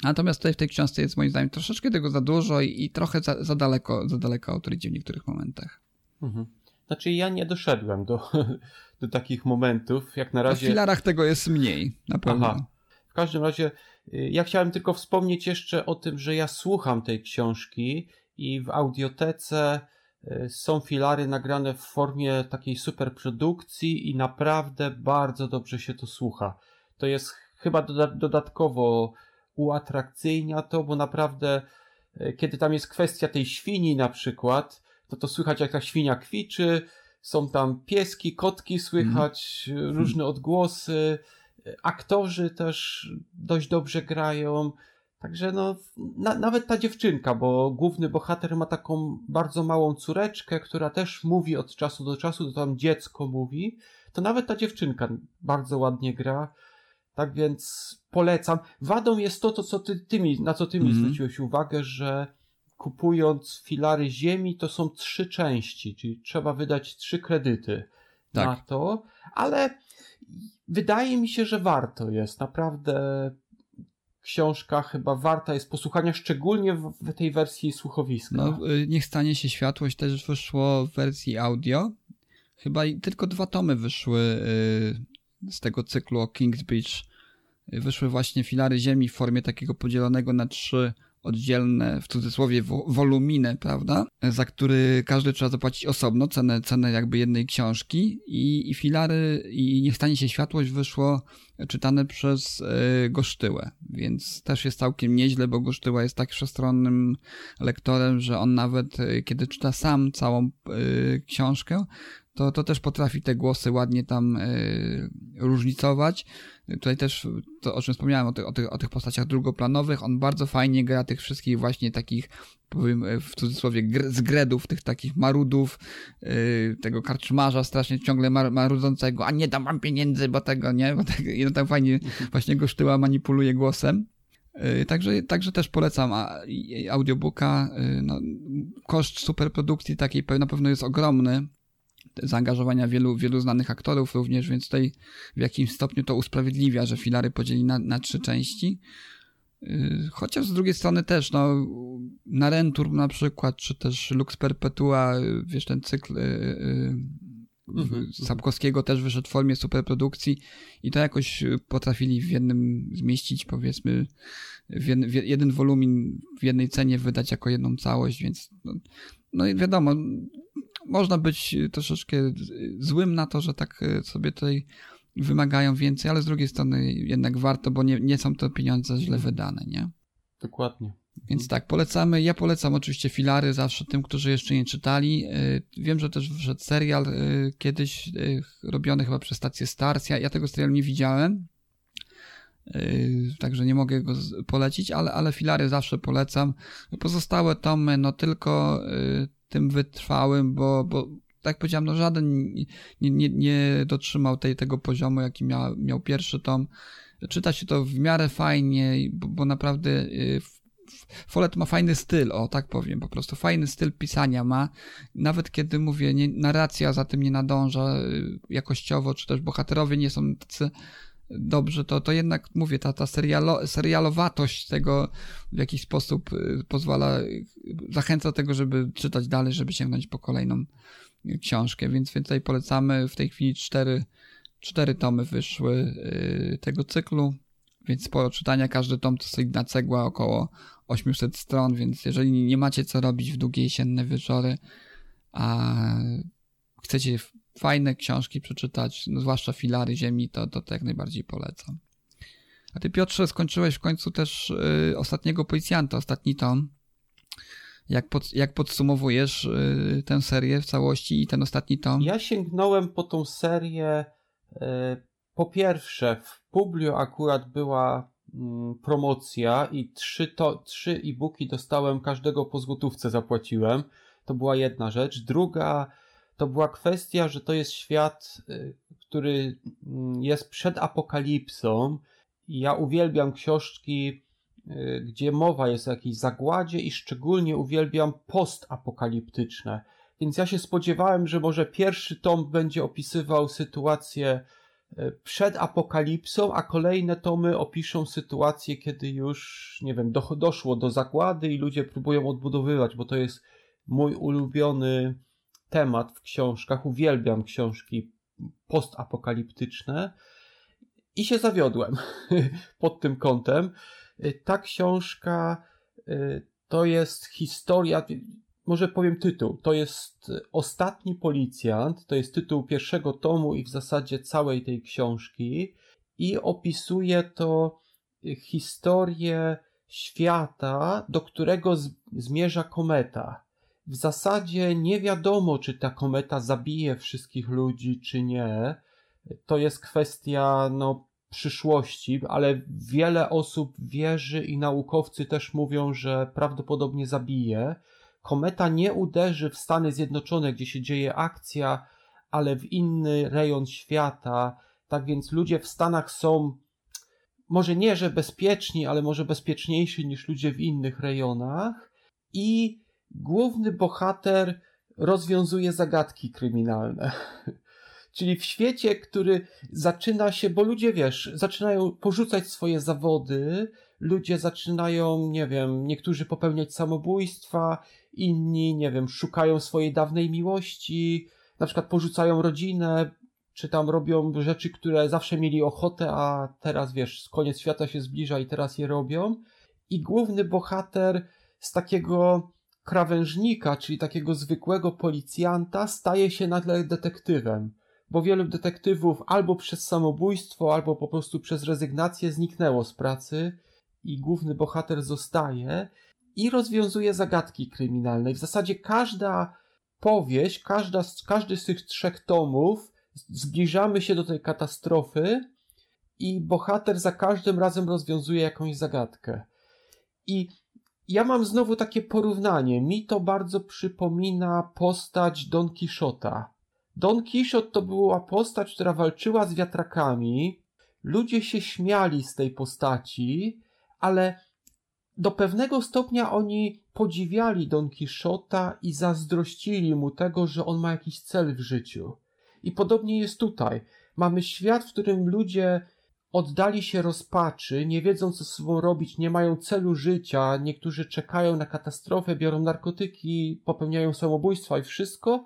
Natomiast tutaj w tej książce jest moim zdaniem troszeczkę tego za dużo i, i trochę za, za, daleko, za daleko autorycie w niektórych momentach. Mhm. Znaczy ja nie doszedłem do, do takich momentów, jak na razie... W filarach tego jest mniej, na pewno. Aha. W każdym razie y, ja chciałem tylko wspomnieć jeszcze o tym, że ja słucham tej książki i w audiotece y, są filary nagrane w formie takiej superprodukcji i naprawdę bardzo dobrze się to słucha. To jest chyba dodatkowo uatrakcyjnia to, bo naprawdę y, kiedy tam jest kwestia tej świni na przykład, to to słychać jak ta świnia kwiczy, są tam pieski, kotki słychać, mm. różne odgłosy, aktorzy też dość dobrze grają. Także no, na, nawet ta dziewczynka, bo główny bohater ma taką bardzo małą córeczkę, która też mówi od czasu do czasu, to tam dziecko mówi, to nawet ta dziewczynka bardzo ładnie gra. Tak więc polecam. Wadą jest to, to co ty, ty mi, na co ty mi mm. zwróciłeś uwagę, że kupując filary ziemi, to są trzy części, czyli trzeba wydać trzy kredyty tak. na to, ale wydaje mi się, że warto jest. Naprawdę książka chyba warta jest posłuchania, szczególnie w, tej wersji słuchowiska. No, y, niech stanie się światłość też wyszło w wersji audio. Chyba tylko dwa tomy wyszły y, z tego cyklu o Kingsbridge. Wyszły właśnie filary ziemi w formie takiego podzielonego na trzy oddzielne, w cudzysłowie, woluminy, prawda? Za który każdy trzeba zapłacić osobno, cenę, cenę jakby jednej książki i, i filary i Niech stanie się światłość wyszło czytane przez y, Gosztyłę, więc też jest całkiem nieźle, bo Gosztyła jest tak wszechstronnym lektorem, że on nawet, y, kiedy czyta sam całą y, książkę, to, to też potrafi te głosy ładnie tam y, różnicować. Tutaj też to, o czym wspomniałem, o, ty, o, tych, o tych postaciach drugoplanowych, on bardzo fajnie gra tych wszystkich właśnie takich, powiem w cudzysłowie, gr zgredów, tych takich marudów, yy, tego karczmarza strasznie ciągle mar marudzącego, a nie dam wam pieniędzy, bo tego, nie? Bo I on tak fajnie właśnie go sztyła manipuluje głosem. Także, także też polecam audiobooka. No, koszt superprodukcji takiej na pewno jest ogromny, zaangażowania wielu, wielu znanych aktorów również, więc tutaj w jakimś stopniu to usprawiedliwia, że filary podzieli na, na trzy części. Y, chociaż z drugiej strony też, no, na Rentur na przykład, czy też Lux Perpetua, wiesz, ten cykl yy, mhm. Sapkowskiego też wyszedł w formie superprodukcji i to jakoś potrafili w jednym zmieścić, powiedzmy, w jeden, w jeden wolumin w jednej cenie wydać jako jedną całość, więc no, no i wiadomo, można być troszeczkę złym na to, że tak e, sobie tutaj wymagają więcej, ale z drugiej strony jednak warto, bo nie, nie są to pieniądze źle wydane, nie? Dokładnie. Więc tak, polecamy. Ja polecam oczywiście filary zawsze tym, którzy jeszcze nie czytali. E, wiem, że też wszedł serial e, kiedyś robiony chyba przez stację Stars. Ja, ja tego serialu nie widziałem, także nie mogę go polecić, ale, ale filary zawsze polecam. Pozostałe tomy, no tylko tym wytrwałym, bo, bo tak powiedziałem, no żaden nie, nie, nie dotrzymał tej, tego poziomu, jaki miał, miał pierwszy tom. Czyta się to w miarę fajnie, bo, bo naprawdę y, Follett ma fajny styl, o tak powiem, po prostu fajny styl pisania ma. Nawet kiedy mówię, nie, narracja za tym nie nadąża y, jakościowo, czy też bohaterowie nie są tacy dobrze, to, to jednak mówię, ta, ta serialo, serialowatość tego w jakiś sposób y, pozwala, zachęca do tego, żeby czytać dalej, żeby sięgnąć po kolejną książkę, więc, więc tutaj polecamy. W tej chwili cztery, cztery tomy wyszły y, tego cyklu, więc sporo czytania. Każdy tom to solidna cegła, około 800 stron, więc jeżeli nie macie co robić w długie jesienne wieczory, a chcecie fajne książki przeczytać, no zwłaszcza filary ziemi, to, to, to jak najbardziej polecam. A ty Piotrze skończyłeś w końcu też y, ostatniego policjanta, ostatni tom. Jak, pod, jak podsumowujesz y, tę serię w całości i ten ostatni tom? Ja sięgnąłem po tą serię. Y, po pierwsze, w Publio akurat była mm, promocja i trzy, to, trzy e-booki dostałem, każdego po złotówce zapłaciłem. To była jedna rzecz. Druga to była kwestia, że to jest świat, y, który mm, jest przed apokalipsą. Ja uwielbiam książki Y, gdzie mowa jest o jakiejś zagładzie i szczególnie uwielbiam postapokaliptyczne. Więc ja się spodziewałem, że może pierwszy tom będzie opisywał sytuację y, przed apokalipsą, a kolejne tomy opiszą sytuację, kiedy już, nie wiem, do, doszło do zagłady i ludzie próbują odbudowywać, bo to jest mój ulubiony temat w książkach. Uwielbiam książki postapokaliptyczne i się zawiodłem pod tym kątem. Ta książka y, to jest historia, może powiem tytuł, to jest Ostatni Policjant, to jest tytuł pierwszego tomu i w zasadzie całej tej książki i opisuje to historię świata, do którego zmierza kometa. W zasadzie nie wiadomo, czy ta kometa zabije wszystkich ludzi, czy nie. To jest kwestia no, przyszłości, ale wiele osób wierzy i naukowcy też mówią, że prawdopodobnie zabije. Kometa nie uderzy w Stany Zjednoczone, gdzie się dzieje akcja, ale w inny rejon świata. Tak więc ludzie w Stanach są może nie, że bezpieczni, ale może bezpieczniejsi niż ludzie w innych rejonach. I główny bohater rozwiązuje zagadki kryminalne. Czyli w świecie, który zaczyna się, bo ludzie, wiesz, zaczynają porzucać swoje zawody, ludzie zaczynają, nie wiem, niektórzy popełniać samobójstwa, inni, nie wiem, szukają swojej dawnej miłości, na przykład porzucają rodzinę, czy tam robią rzeczy, które zawsze mieli ochotę, a teraz, wiesz, koniec świata się zbliża i teraz je robią. I główny bohater z takiego krawężnika, czyli takiego zwykłego policjanta, staje się nagle detektywem bo wielu detektywów albo przez samobójstwo, albo po prostu przez rezygnację zniknęło z pracy i główny bohater zostaje i rozwiązuje zagadki kryminalne. W zasadzie każda powieść, każda, każdy z tych trzech tomów zbliżamy się do tej katastrofy i bohater za każdym razem rozwiązuje jakąś zagadkę. I ja mam znowu takie porównanie. Mi to bardzo przypomina postać Don Quixota Don Quixote to była postać, która walczyła z wiatrakami. Ludzie się śmiali z tej postaci, ale do pewnego stopnia oni podziwiali Don Quixota i zazdrościli mu tego, że on ma jakiś cel w życiu. I podobnie jest tutaj. Mamy świat, w którym ludzie oddali się rozpaczy, nie wiedzą co z sobą robić, nie mają celu życia, niektórzy czekają na katastrofę, biorą narkotyki, popełniają samobójstwa i wszystko,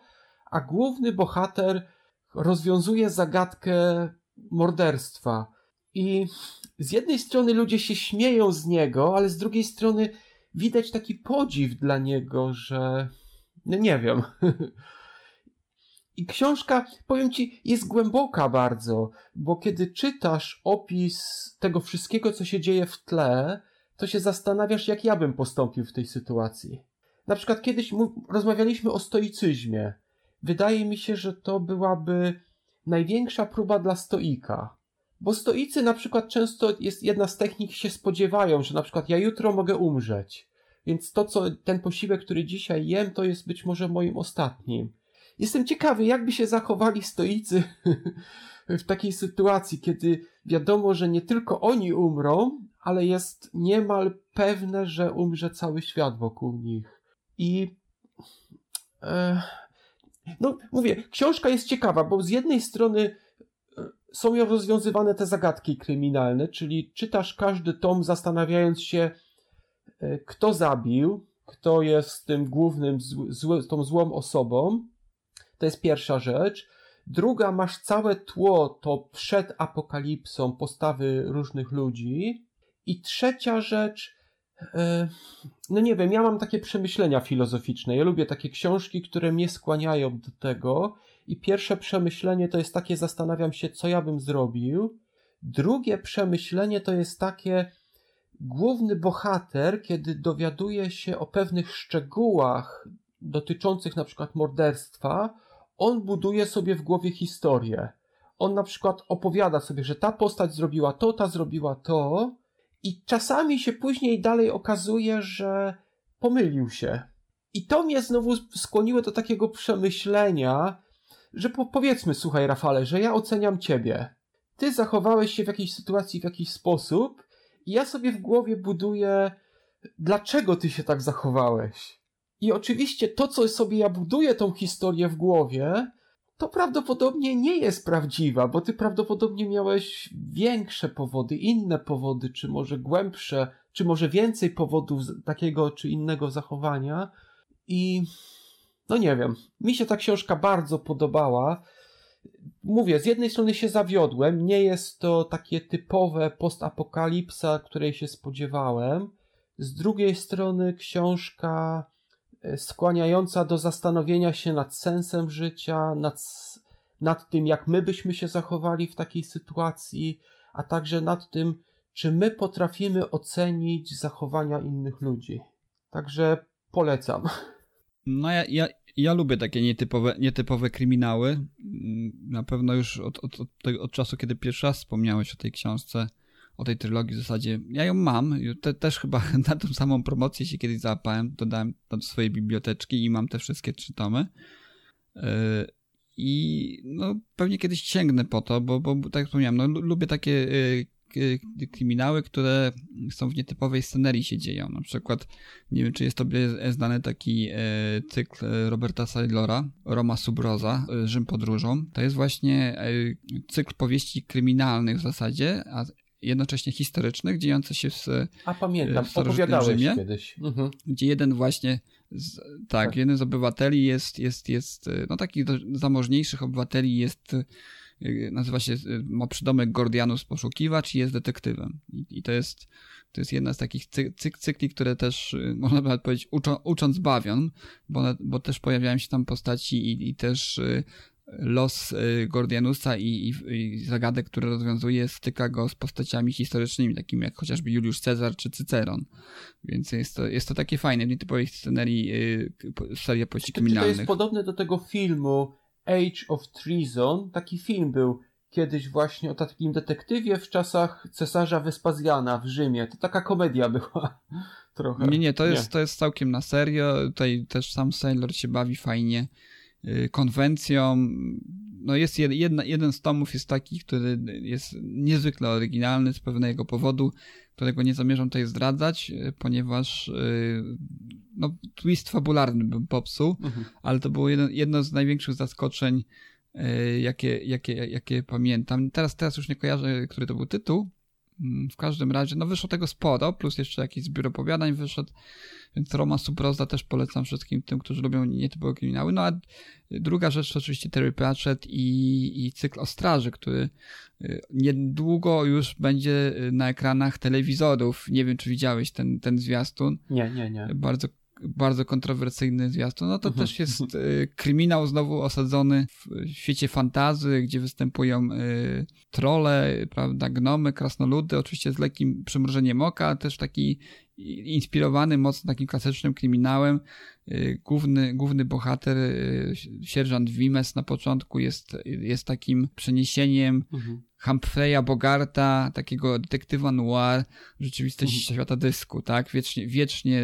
a główny bohater rozwiązuje zagadkę morderstwa. I z jednej strony ludzie się śmieją z niego, ale z drugiej strony widać taki podziw dla niego, że no nie wiem. I książka, powiem ci, jest głęboka bardzo, bo kiedy czytasz opis tego wszystkiego, co się dzieje w tle, to się zastanawiasz, jak ja bym postąpił w tej sytuacji. Na przykład kiedyś rozmawialiśmy o stoicyzmie. Wydaje mi się, że to byłaby największa próba dla stoika. Bo stoicy na przykład często jest jedna z technik się spodziewają, że na przykład ja jutro mogę umrzeć. Więc to, co ten posiłek, który dzisiaj jem, to jest być może moim ostatnim. Jestem ciekawy, jakby się zachowali stoicy w takiej sytuacji, kiedy wiadomo, że nie tylko oni umrą, ale jest niemal pewne, że umrze cały świat wokół nich. I. E, no, mówię, książka jest ciekawa, bo z jednej strony e, są ją rozwiązywane te zagadki kryminalne, czyli czytasz każdy tom zastanawiając się, e, kto zabił, kto jest tym głównym, tą złą osobą. To jest pierwsza rzecz. Druga, masz całe tło, to przed apokalipsą postawy różnych ludzi. I trzecia rzecz, E, no nie wiem, ja mam takie przemyślenia filozoficzne. Ja lubię takie książki, które mnie skłaniają do tego. I pierwsze przemyślenie to jest takie, zastanawiam się, co ja bym zrobił. Drugie przemyślenie to jest takie, główny bohater, kiedy dowiaduje się o pewnych szczegółach dotyczących na przykład morderstwa, on buduje sobie w głowie historię. On na przykład opowiada sobie, że ta postać zrobiła to, ta zrobiła to, i czasami się później dalej okazuje, że pomylił się. I to mnie znowu skłoniło do takiego przemyślenia, że po, powiedzmy, słuchaj, Rafale, że ja oceniam ciebie. Ty zachowałeś się w jakiejś sytuacji w jakiś sposób, i ja sobie w głowie buduję, dlaczego ty się tak zachowałeś. I oczywiście to, co sobie ja buduję tą historię w głowie, to prawdopodobnie nie jest prawdziwa, bo ty prawdopodobnie miałeś większe powody, inne powody, czy może głębsze, czy może więcej powodów takiego czy innego zachowania. I no nie wiem, mi się ta książka bardzo podobała. Mówię, z jednej strony się zawiodłem, nie jest to takie typowe postapokalipsa, której się spodziewałem. Z drugiej strony książka skłaniająca do zastanowienia się nad sensem życia, nad, nad tym, jak my byśmy się zachowali w takiej sytuacji, a także nad tym, czy my potrafimy ocenić zachowania innych ludzi. Także polecam. No ja, ja, ja lubię takie nietypowe, nietypowe kryminały. Na pewno już od, od, od, od, czasu, kiedy pierwszy raz wspomniałeś o tej książce, o tej trylogii w zasadzie, ja ją mam. Te, też chyba na tą samą promocję się kiedyś załapałem, dodałem do swojej biblioteczki i mam te wszystkie trzy tomy. Yy, I no, pewnie kiedyś sięgnę po to, bo, bo tak jak wspomniałem, no, lubię takie yy, kryminały, które są w nietypowej scenerii się dzieją. Na przykład, nie wiem, czy jest tobie znany taki e, cykl Roberta Saylora, Roma Subroza, e, Rzym podróżą. To jest właśnie e, cykl powieści kryminalnych w zasadzie, a jednocześnie historycznych, dziejące się w A pamiętam, opowiadałeś Rzymie, kiedyś. Mhm. Gdzie jeden właśnie, z, tak, tak, jeden z obywateli jest, jest, jest no takich zamożniejszych obywateli jest Y, nazywa się, y, ma przydomek Gordianus Poszukiwacz i jest detektywem. I, i to jest to jest jedna z takich cyk, cykli, które też, można by powiedzieć, uczą, ucząc bawion, bo, bo też pojawiają się tam postaci i, i też los Gordianusa i, i, i, zagadek, które rozwiązuje, styka go z postaciami historycznymi, takimi jak chociażby Juliusz Cezar czy Cyceron. Więc jest to, jest to takie fajne, w nietypowej scenerii seria pości kryminalnych. To jest podobne do tego filmu Age of Treason, taki film był kiedyś właśnie o takim detektywie w czasach cesarza Wespazjana w Rzymie. To taka komedia była trochę. Nie, nie, to jest, nie. to jest całkiem na serio. Tutaj też sam Sailor się bawi fajnie y, konwencją. No jest jedna, jeden z tomów jest taki, który jest niezwykle oryginalny z pewnego powodu, którego nie zamierzam tutaj zdradzać, y, ponieważ y, no, twist fabularny bym popsuł, mhm. ale to było jedno, jedno z największych zaskoczeń, y, jakie, jakie, jakie pamiętam. Teraz, teraz już nie kojarzę, który to był tytuł. Mm, w każdym razie, no wyszło tego sporo, plus jeszcze jakiś zbiór opowiadań wyszedł, więc Roma Suproza też polecam wszystkim tym, którzy lubią nietypowe kryminały. No a druga rzecz to oczywiście Terry Pratchett i, i cykl o straży, który y, niedługo już będzie na ekranach telewizorów. Nie wiem, czy widziałeś ten, ten zwiastun. Nie, nie, nie. Bardzo bardzo kontrowersyjny zwiastun, no to mhm. też jest y, kryminał znowu osadzony w świecie fantazy, gdzie występują y, trole, prawda, gnomy, krasnoludy, oczywiście z lekkim przymrużeniem oka, też taki inspirowany mocno takim klasycznym kryminałem. Y, główny, główny bohater, y, sierżant Wimes na początku jest, jest takim przeniesieniem mhm. Humphreya Bogarta, takiego detektywa noir, rzeczywistości mhm. świata dysku, tak? Wiecznie, wiecznie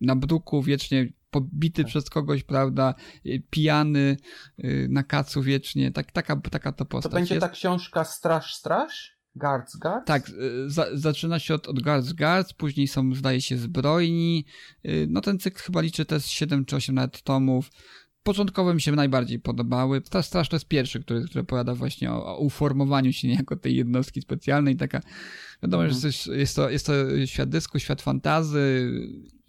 na bruku, wiecznie pobity tak. przez kogoś, prawda, y, pijany, y, na kacu wiecznie, tak, taka, taka to postać. To będzie jest. ta książka Straż, Straż? Guards, Guards? Tak, y, za, zaczyna się od, od Guards, Guards, później są, zdaje się, zbrojni. No ten cykl chyba liczy też 7 czy 8 nawet tomów. Początkowo mi się najbardziej podobały. Straż to jest pierwszy, który, który opowiada właśnie o, o uformowaniu się niejako tej jednostki specjalnej. Taka, wiadomo, mhm. że jest, jest, to, jest to świat dysku, świat fantazy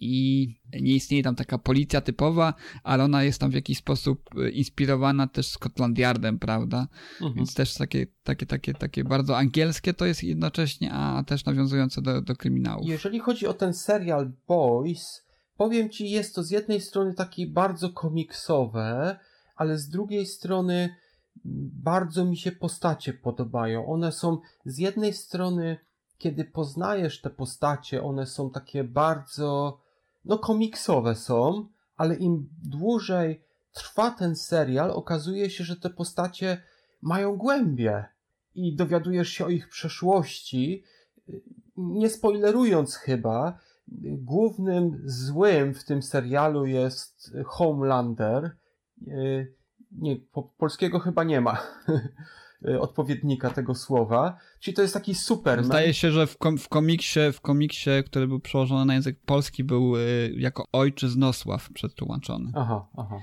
i nie istnieje tam taka policja typowa, ale ona jest tam w jakiś sposób e, inspirowana też Scotland Yardem, prawda? Mhm. Więc też takie, takie, takie, takie bardzo angielskie to jest jednocześnie, a też nawiązujące do, do kryminałów. Jeżeli chodzi o ten serial Boys, powiem ci, jest to z jednej strony takie bardzo komiksowe, ale z drugiej strony bardzo mi się postacie podobają. One są z jednej strony, kiedy poznajesz te postacie, one są takie bardzo, no komiksowe są, ale im dłużej trwa ten serial, okazuje się, że te postacie mają głębie i dowiadujesz się o ich przeszłości. Nie spoilerując chyba, głównym złym w tym serialu jest Homelander. Nie, po, polskiego chyba nie ma odpowiednika tego słowa. Czyli to jest taki Superman. Zdaje się, że w, kom w, komiksie, w komiksie, który był przełożony na język polski, był y, jako ojczyznosław przetłumaczony. Aha, aha.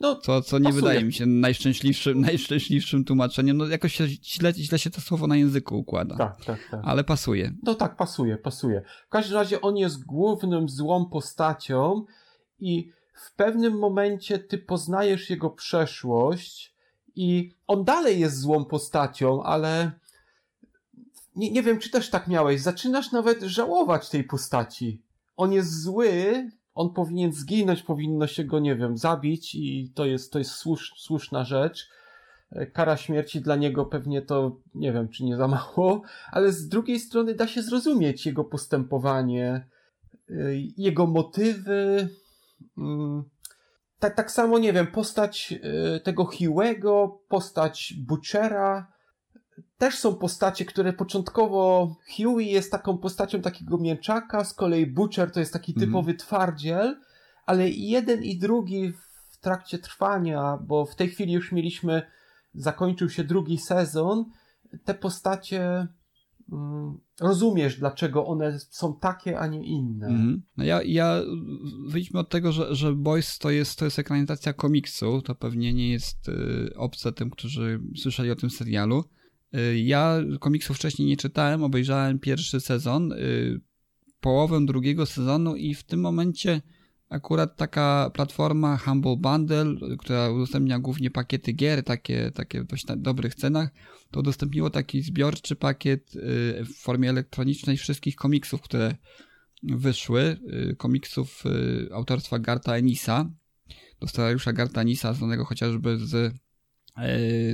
No, co, co nie pasuje. wydaje mi się najszczęśliwszym, najszczęśliwszym tłumaczeniem. No jakoś się, źle, źle się to słowo na języku układa. Tak, tak, tak. Ale pasuje. No tak, pasuje, pasuje. W każdym razie on jest głównym złą postacią i w pewnym momencie ty poznajesz jego przeszłość i on dalej jest złą postacią, ale nie, nie wiem, czy też tak miałeś. Zaczynasz nawet żałować tej postaci. On jest zły, on powinien zginąć, powinno się go, nie wiem, zabić i to jest, to jest słusz, słuszna rzecz. Kara śmierci dla niego pewnie to, nie wiem, czy nie za mało, ale z drugiej strony da się zrozumieć jego postępowanie, e, jego motywy. Mm, tak, tak samo, nie wiem, postać e, tego Hiłego, postać Butchera, też są postacie, które początkowo Huey jest taką postacią takiego mięczaka, z kolei Butcher to jest taki mhm. typowy mm. twardziel, ale jeden i drugi w trakcie trwania, bo w tej chwili już mieliśmy, zakończył się drugi sezon, te postacie mm, rozumiesz, dlaczego one są takie, a nie inne. Mm. No ja, ja wyjdźmy od tego, że, że Boys to jest, to jest ekranizacja komiksu, to pewnie nie jest y, obce tym, którzy słyszeli o tym serialu. Y, ja komiksów wcześniej nie czytałem, obejrzałem pierwszy sezon, y, połowę drugiego sezonu i w tym momencie akurat taka platforma Humble Bundle, która udostępnia głównie pakiety gier, takie, takie dość dobrych cenach, to udostępniło taki zbiorczy pakiet y, w formie elektronicznej wszystkich komiksów, które wyszły, komiksów autorstwa Garta Enisa, do scenariusza Garta Enisa, znanego chociażby z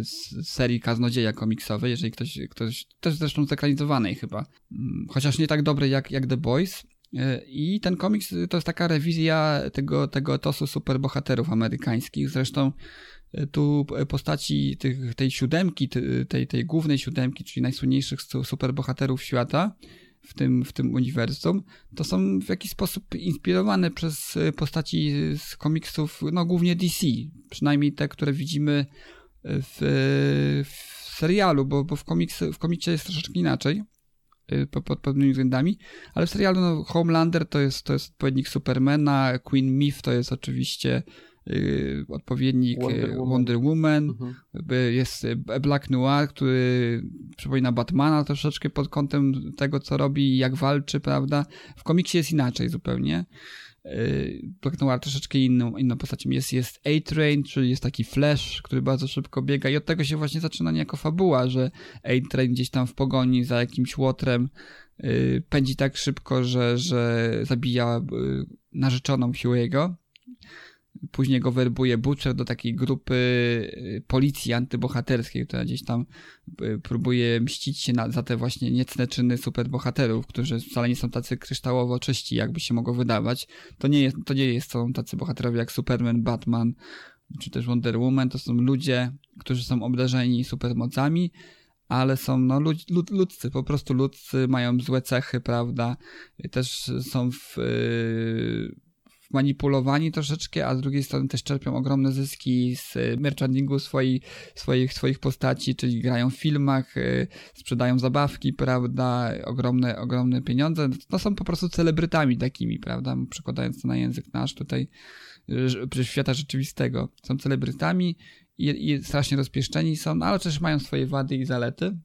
z serii Kaznodzieja komiksowej, jeżeli ktoś, ktoś też zresztą zekranizowanej chyba, mm, chociaż nie tak dobry jak, jak The Boys. E, I ten komiks to jest taka rewizja tego, tego etosu superbohaterów amerykańskich. Zresztą e, tu postaci tych, tej siódemki, tej, tej głównej siódemki, czyli najsłynniejszych superbohaterów świata w tym, w tym uniwersum, to są w jakiś sposób inspirowane przez postaci z komiksów, no głównie DC. Przynajmniej te, które widzimy w, w serialu, bo, bo w, komiks, w komiksie jest troszeczkę inaczej y, pod pewnymi względami, ale w serialu no, Homelander to jest, to jest odpowiednik Supermana, Queen Myth to jest oczywiście y, odpowiednik y, Wonder Woman, Wonder Woman. Mhm. jest Black Noir, który przypomina Batmana troszeczkę pod kątem tego, co robi i jak walczy, prawda? W komiksie jest inaczej zupełnie. Black Noir troszeczkę inną, inną postacią. Jest, jest A-Train, czyli jest taki Flash, który bardzo szybko biega i od tego się właśnie zaczyna niejako fabuła, że A-Train gdzieś tam w pogoni za jakimś łotrem yy, pędzi tak szybko, że, że zabija yy, narzeczoną Huey'ego Później go werbuje Butcher do takiej grupy y, policji antybohaterskiej, która gdzieś tam y, próbuje mścić się na, za te właśnie niecne czyny superbohaterów, którzy wcale nie są tacy kryształowo czyści, jakby się mogło wydawać. To nie jest, to nie jest są tacy bohaterowie jak Superman, Batman, czy też Wonder Woman. To są ludzie, którzy są obdarzeni supermocami, ale są no, lud, lud, ludzcy, po prostu ludzcy, mają złe cechy, prawda? Też są w, yy, manipulowani troszeczkę, a z drugiej strony też czerpią ogromne zyski z e, merchandingu swoi, swoich, swoich postaci, czyli grają w filmach, e, sprzedają zabawki, prawda, ogromne, ogromne pieniądze. No są po prostu celebrytami takimi, prawda, przekładając to na język nasz tutaj, e, świata rzeczywistego. Są celebrytami i, i strasznie rozpieszczeni są, no, ale też mają swoje wady i zalety.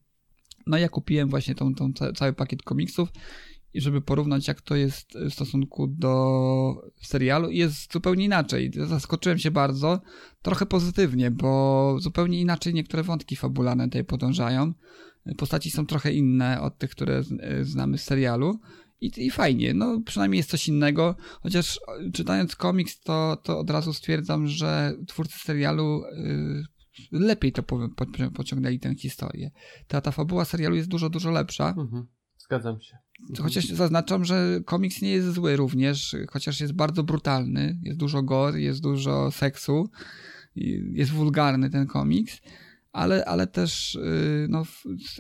No ja kupiłem właśnie tą, tą cały pakiet komiksów i żeby porównać, jak to jest w stosunku do serialu, jest zupełnie inaczej. Zaskoczyłem się bardzo, trochę pozytywnie, bo zupełnie inaczej niektóre wątki fabularne tutaj podążają. Postaci są trochę inne od tych, które znamy z serialu. I, I fajnie, no przynajmniej jest coś innego, chociaż czytając komiks, to, to od razu stwierdzam, że twórcy serialu yy, lepiej to po, po, pociągnęli tę historię. Ta, ta fabuła serialu jest dużo, dużo lepsza. Mhm. Zgadzam się. Chociaż zaznaczam, że komiks nie jest zły również, chociaż jest bardzo brutalny, jest dużo gore, jest dużo seksu, jest wulgarny ten komiks, ale, ale też, y, no,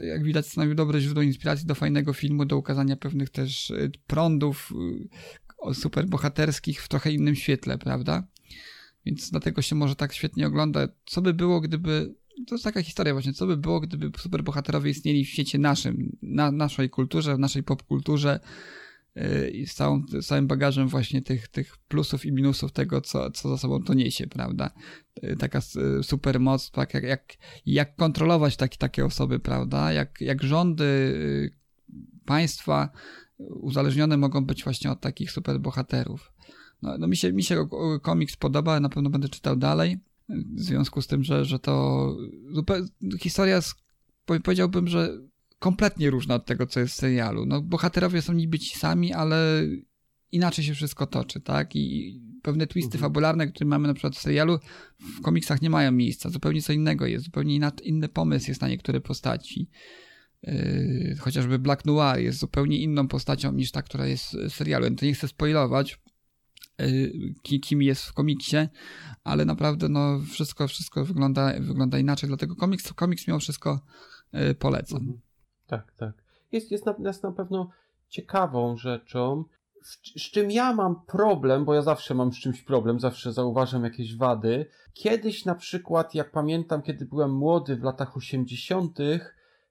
jak widać, stanowi dobre źródło inspiracji do fajnego filmu, do ukazania pewnych też y, prądów y, superbohaterskich w trochę innym świetle, prawda? Więc dlatego się może tak świetnie ogląda. Co by było, gdyby to jest taka historia właśnie, co by było, gdyby superbohaterowie istnieli w świecie naszym, na naszej kulturze, w naszej popkulturze yy, i z, całą, z całym bagażem właśnie tych, tych plusów i minusów tego, co, co za sobą to niesie, prawda? Yy, taka yy, supermoc, tak jak, jak, jak kontrolować taki, takie osoby, prawda? Jak, jak rządy państwa uzależnione mogą być właśnie od takich superbohaterów. No, no mi się, mi się komiks podoba, na pewno będę czytał dalej w związku z tym, że, że to historia, powiedziałbym, że kompletnie różna od tego, co jest w serialu. No, bohaterowie są niby ci sami, ale inaczej się wszystko toczy, tak? I pewne twisty mhm. fabularne, które mamy na przykład w serialu, w komiksach nie mają miejsca. Zupełnie co innego jest, zupełnie inny pomysł jest na niektóre postaci. Yy, chociażby Black Noir jest zupełnie inną postacią niż ta, która jest w serialu. To nie chcę spoilować, kim jest w komiksie, ale naprawdę no wszystko, wszystko wygląda, wygląda inaczej, dlatego komiks, komiks mimo wszystko y, polecam. Mhm. Tak, tak. Jest, jest, na, jest na pewno ciekawą rzeczą, z czym ja mam problem, bo ja zawsze mam z czymś problem, zawsze zauważam jakieś wady. Kiedyś na przykład, jak pamiętam, kiedy byłem młody w latach 80.,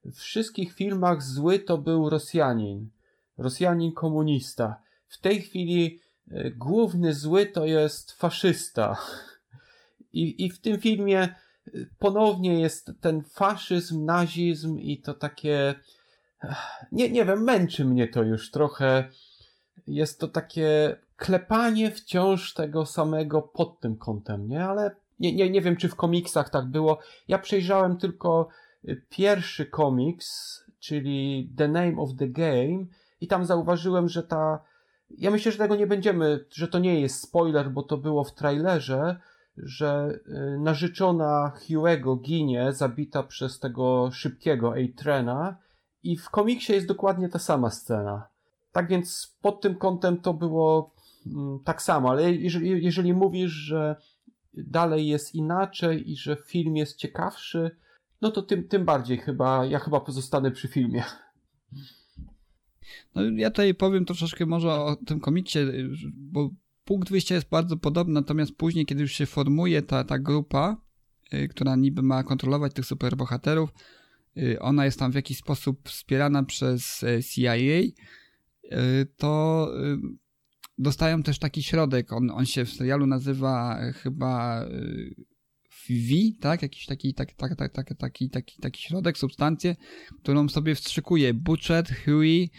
w wszystkich filmach zły to był Rosjanin. Rosjanin komunista. W tej chwili główny zły to jest faszysta. I, I w tym filmie ponownie jest ten faszyzm, nazizm i to takie. Nie, nie wiem, męczy mnie to już trochę. Jest to takie klepanie wciąż tego samego pod tym kątem, nie? Ale nie, nie, nie wiem, czy w komiksach tak było. Ja przejrzałem tylko pierwszy komiks, czyli The Name of the Game, i tam zauważyłem, że ta ja myślę, że tego nie będziemy, że to nie jest spoiler, bo to było w trailerze, że y, narzeczona Hugh'ego ginie, zabita przez tego szybkiego A-Trena i w komiksie jest dokładnie ta sama scena. Tak więc pod tym kątem to było mm, tak samo, ale jeżeli, jeżeli mówisz, że dalej jest inaczej i że film jest ciekawszy, no to tym, tym bardziej chyba, ja chyba pozostanę przy filmie. No ja tutaj powiem troszeczkę może o tym komiksie, bo punkt wyjścia jest bardzo podobny, natomiast później, kiedy już się formuje ta, ta grupa, y, która niby ma kontrolować tych superbohaterów, y, ona jest tam w jakiś sposób wspierana przez y, CIA, to dostają też taki środek, on, on się w serialu nazywa chyba V, tak? Jakiś taki, taki, taki, taki, taki, taki, taki środek, substancję, którą sobie wstrzykuje Butcher, Huey,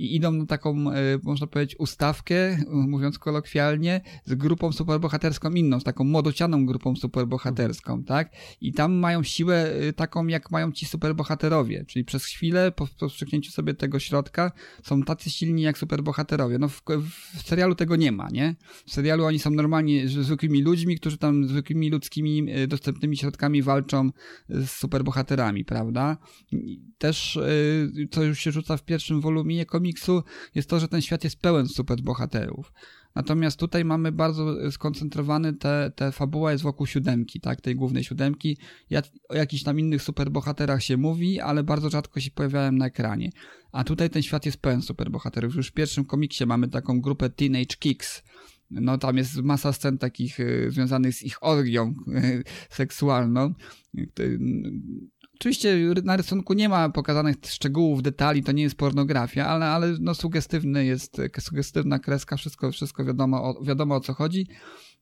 i idą na taką, e, można powiedzieć, ustawkę, mówiąc kolokwialnie, z grupą superbohaterską inną, z taką młodocianą grupą superbohaterską, mhm. tak? I tam mają siłę e, taką, jak mają ci superbohaterowie, czyli przez chwilę, po, po wstrzyknięciu sobie tego środka, są tacy silni jak superbohaterowie. No w, w serialu tego nie ma, nie? W serialu oni są normalnie zwykłymi ludźmi, którzy tam zwykłymi ludzkimi e, dostępnymi środkami walczą z superbohaterami, prawda? Też, co już się rzuca w pierwszym wolumie komiksu, komiksu jest to, że ten świat jest pełen superbohaterów. Natomiast tutaj mamy bardzo skoncentrowany, te, te fabuła jest wokół siódemki, tak, tej głównej siódemki. Ja, o jakichś tam innych superbohaterach się mówi, ale bardzo rzadko się pojawiają na ekranie. A tutaj ten świat jest pełen superbohaterów. Już w pierwszym komiksie mamy taką grupę Teenage Kicks, no tam jest masa scen takich y, związanych z ich orgią y, seksualną. Y, Oczywiście na rysunku nie ma pokazanych szczegółów, detali, to nie jest pornografia, ale, ale no sugestywny jest, sugestywna kreska, wszystko, wszystko wiadomo, o, wiadomo o co chodzi.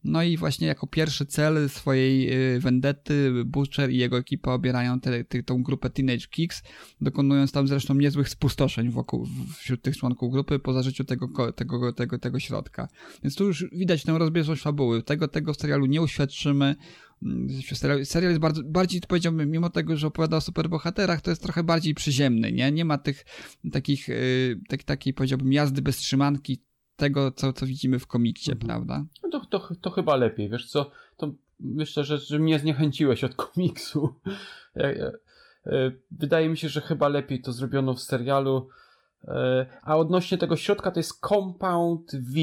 No i właśnie jako pierwszy cel swojej y, vendety Butcher i jego ekipa obierają te, te, tą grupę Teenage Kicks, dokonując tam zresztą niezłych spustoszeń wokół, wśród tych członków grupy po zażyciu tego, tego, tego, tego środka. Więc tu już widać tę rozbieżność fabuły. Tego, tego serialu nie uświadczymy. Mm, serial, jest bardzo, bardziej, powiedziałbym, mimo tego, że opowiada o superbohaterach, to jest trochę bardziej przyziemny, nie? Nie ma tych takich, yy, tak, takiej, powiedziałbym, jazdy bez trzymanki, tego, co, co widzimy w komiksie, mhm. prawda? No to, to, to chyba lepiej, wiesz co, to myślę, że, że mnie zniechęciłeś od komiksu. Wydaje mi się, że chyba lepiej to zrobiono w serialu. A odnośnie tego środka to jest Compound V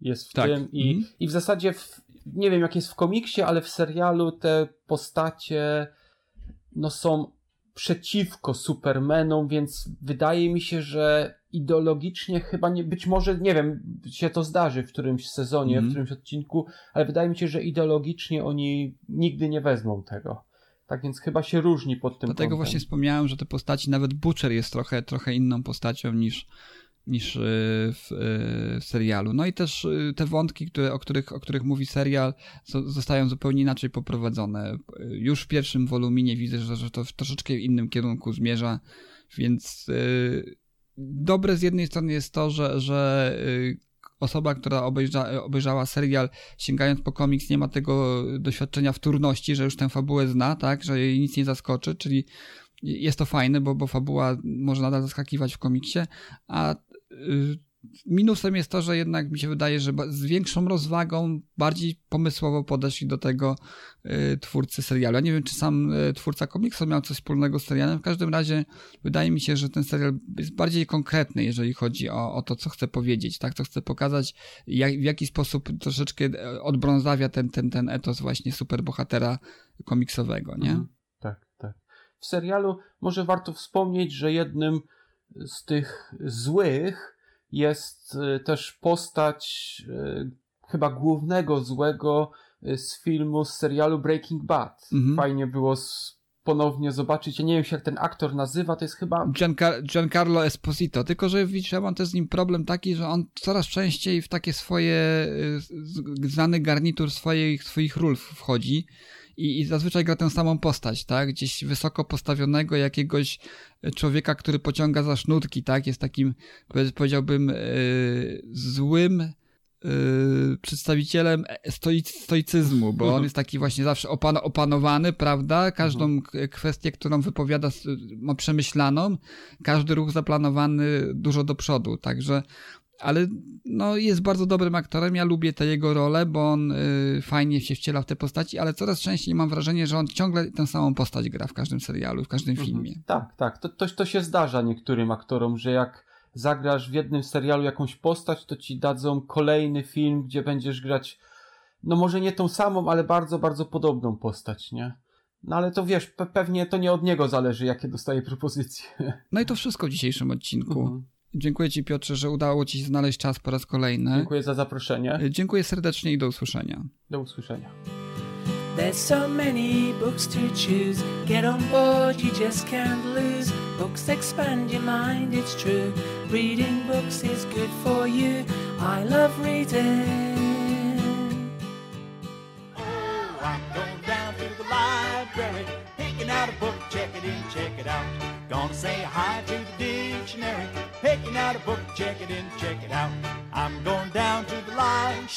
jest w tak. tym i, mm. i w zasadzie w, nie wiem jak jest w komiksie, ale w serialu te postacie no są przeciwko Supermanom, więc wydaje mi się, że ideologicznie chyba nie, być może, nie wiem, się to zdarzy w którymś sezonie, mm. w którymś odcinku, ale wydaje mi się, że ideologicznie oni nigdy nie wezmą tego. Tak więc chyba się różni pod tym Dlatego kątem. właśnie wspomniałem, że te postaci, nawet Butcher jest trochę, trochę inną postacią niż, niż y, w, y, w, serialu. No i też y, te wątki, które, o, których, o których mówi serial, zostają zupełnie inaczej poprowadzone. Już w pierwszym woluminie widzę, że, że to w troszeczkę innym kierunku zmierza, więc dobre z jednej strony jest to, że, że osoba, która obejrza, obejrzała serial, sięgając po komiks, nie ma tego doświadczenia wtórności, że już tę fabułę zna, tak, że jej nic nie zaskoczy, czyli jest to fajne, bo, bo fabuła może nadal zaskakiwać w komiksie, a minusem jest to, że jednak mi się wydaje, że z większą rozwagą, bardziej pomysłowo podeszli do tego y, twórcy serialu. Ja nie wiem, czy sam y, twórca komiksu miał coś wspólnego z serialem. W każdym razie wydaje mi się, że ten serial jest bardziej konkretny, jeżeli chodzi o, o to, co chce powiedzieć, tak, co chce pokazać, jak, w jaki sposób troszeczkę e, odbrązawia ten, ten, ten etos właśnie superbohatera komiksowego, nie? Mhm. Tak, tak. W serialu może warto wspomnieć, że jednym z tych złych jest y, też postać y, chyba głównego złego y, z filmu, z serialu Breaking Bad. Mhm. Fajnie było ponownie zobaczyć. Ja nie wiem, jak ten aktor nazywa, to jest chyba... Giancar Giancarlo Esposito, tylko że widzisz, ja mam też z nim problem taki, że on coraz częściej w takie swoje znany garnitur swoich, swoich ról wchodzi i, i zazwyczaj gra tę samą postać, tak? Gdzieś wysoko postawionego jakiegoś człowieka, który pociąga za sznurki, tak? Jest takim, powiedziałbym, yy, złym yy, przedstawicielem stoicyzmu, bo on mhm. jest taki właśnie zawsze opan opanowany, prawda? Każdą mhm. kwestię, którą wypowiada, ma przemyślaną, każdy ruch zaplanowany dużo do przodu, także ale no, jest bardzo dobrym aktorem. Ja lubię te jego role, bo on y, fajnie się wciela w te postaci, ale coraz częściej mam wrażenie, że on ciągle tę samą postać gra w każdym serialu, w każdym mhm. filmie. Tak, tak. To, to, to się zdarza niektórym aktorom, że jak zagrasz w jednym serialu jakąś postać, to ci dadzą kolejny film, gdzie będziesz grać, no może nie tą samą, ale bardzo, bardzo podobną postać, nie? No ale to wiesz, pe pewnie to nie od niego zależy, jakie dostaje propozycje. No i to wszystko w dzisiejszym odcinku. Mhm. Dziękuję Ci, Piotrze, że udało Ci się znaleźć czas po raz kolejny. Dziękuję za zaproszenie. Dziękuję serdecznie i do usłyszenia. Do usłyszenia. There's so many books to choose. Get on board, you just can't lose. Books expand your mind, it's true. Reading books is good for you. I love reading. Oh, I'm going down to the library, picking out a book, check it in, check it out. Gonna say hi to the out a book, check it in, check it out. I'm going down to the line.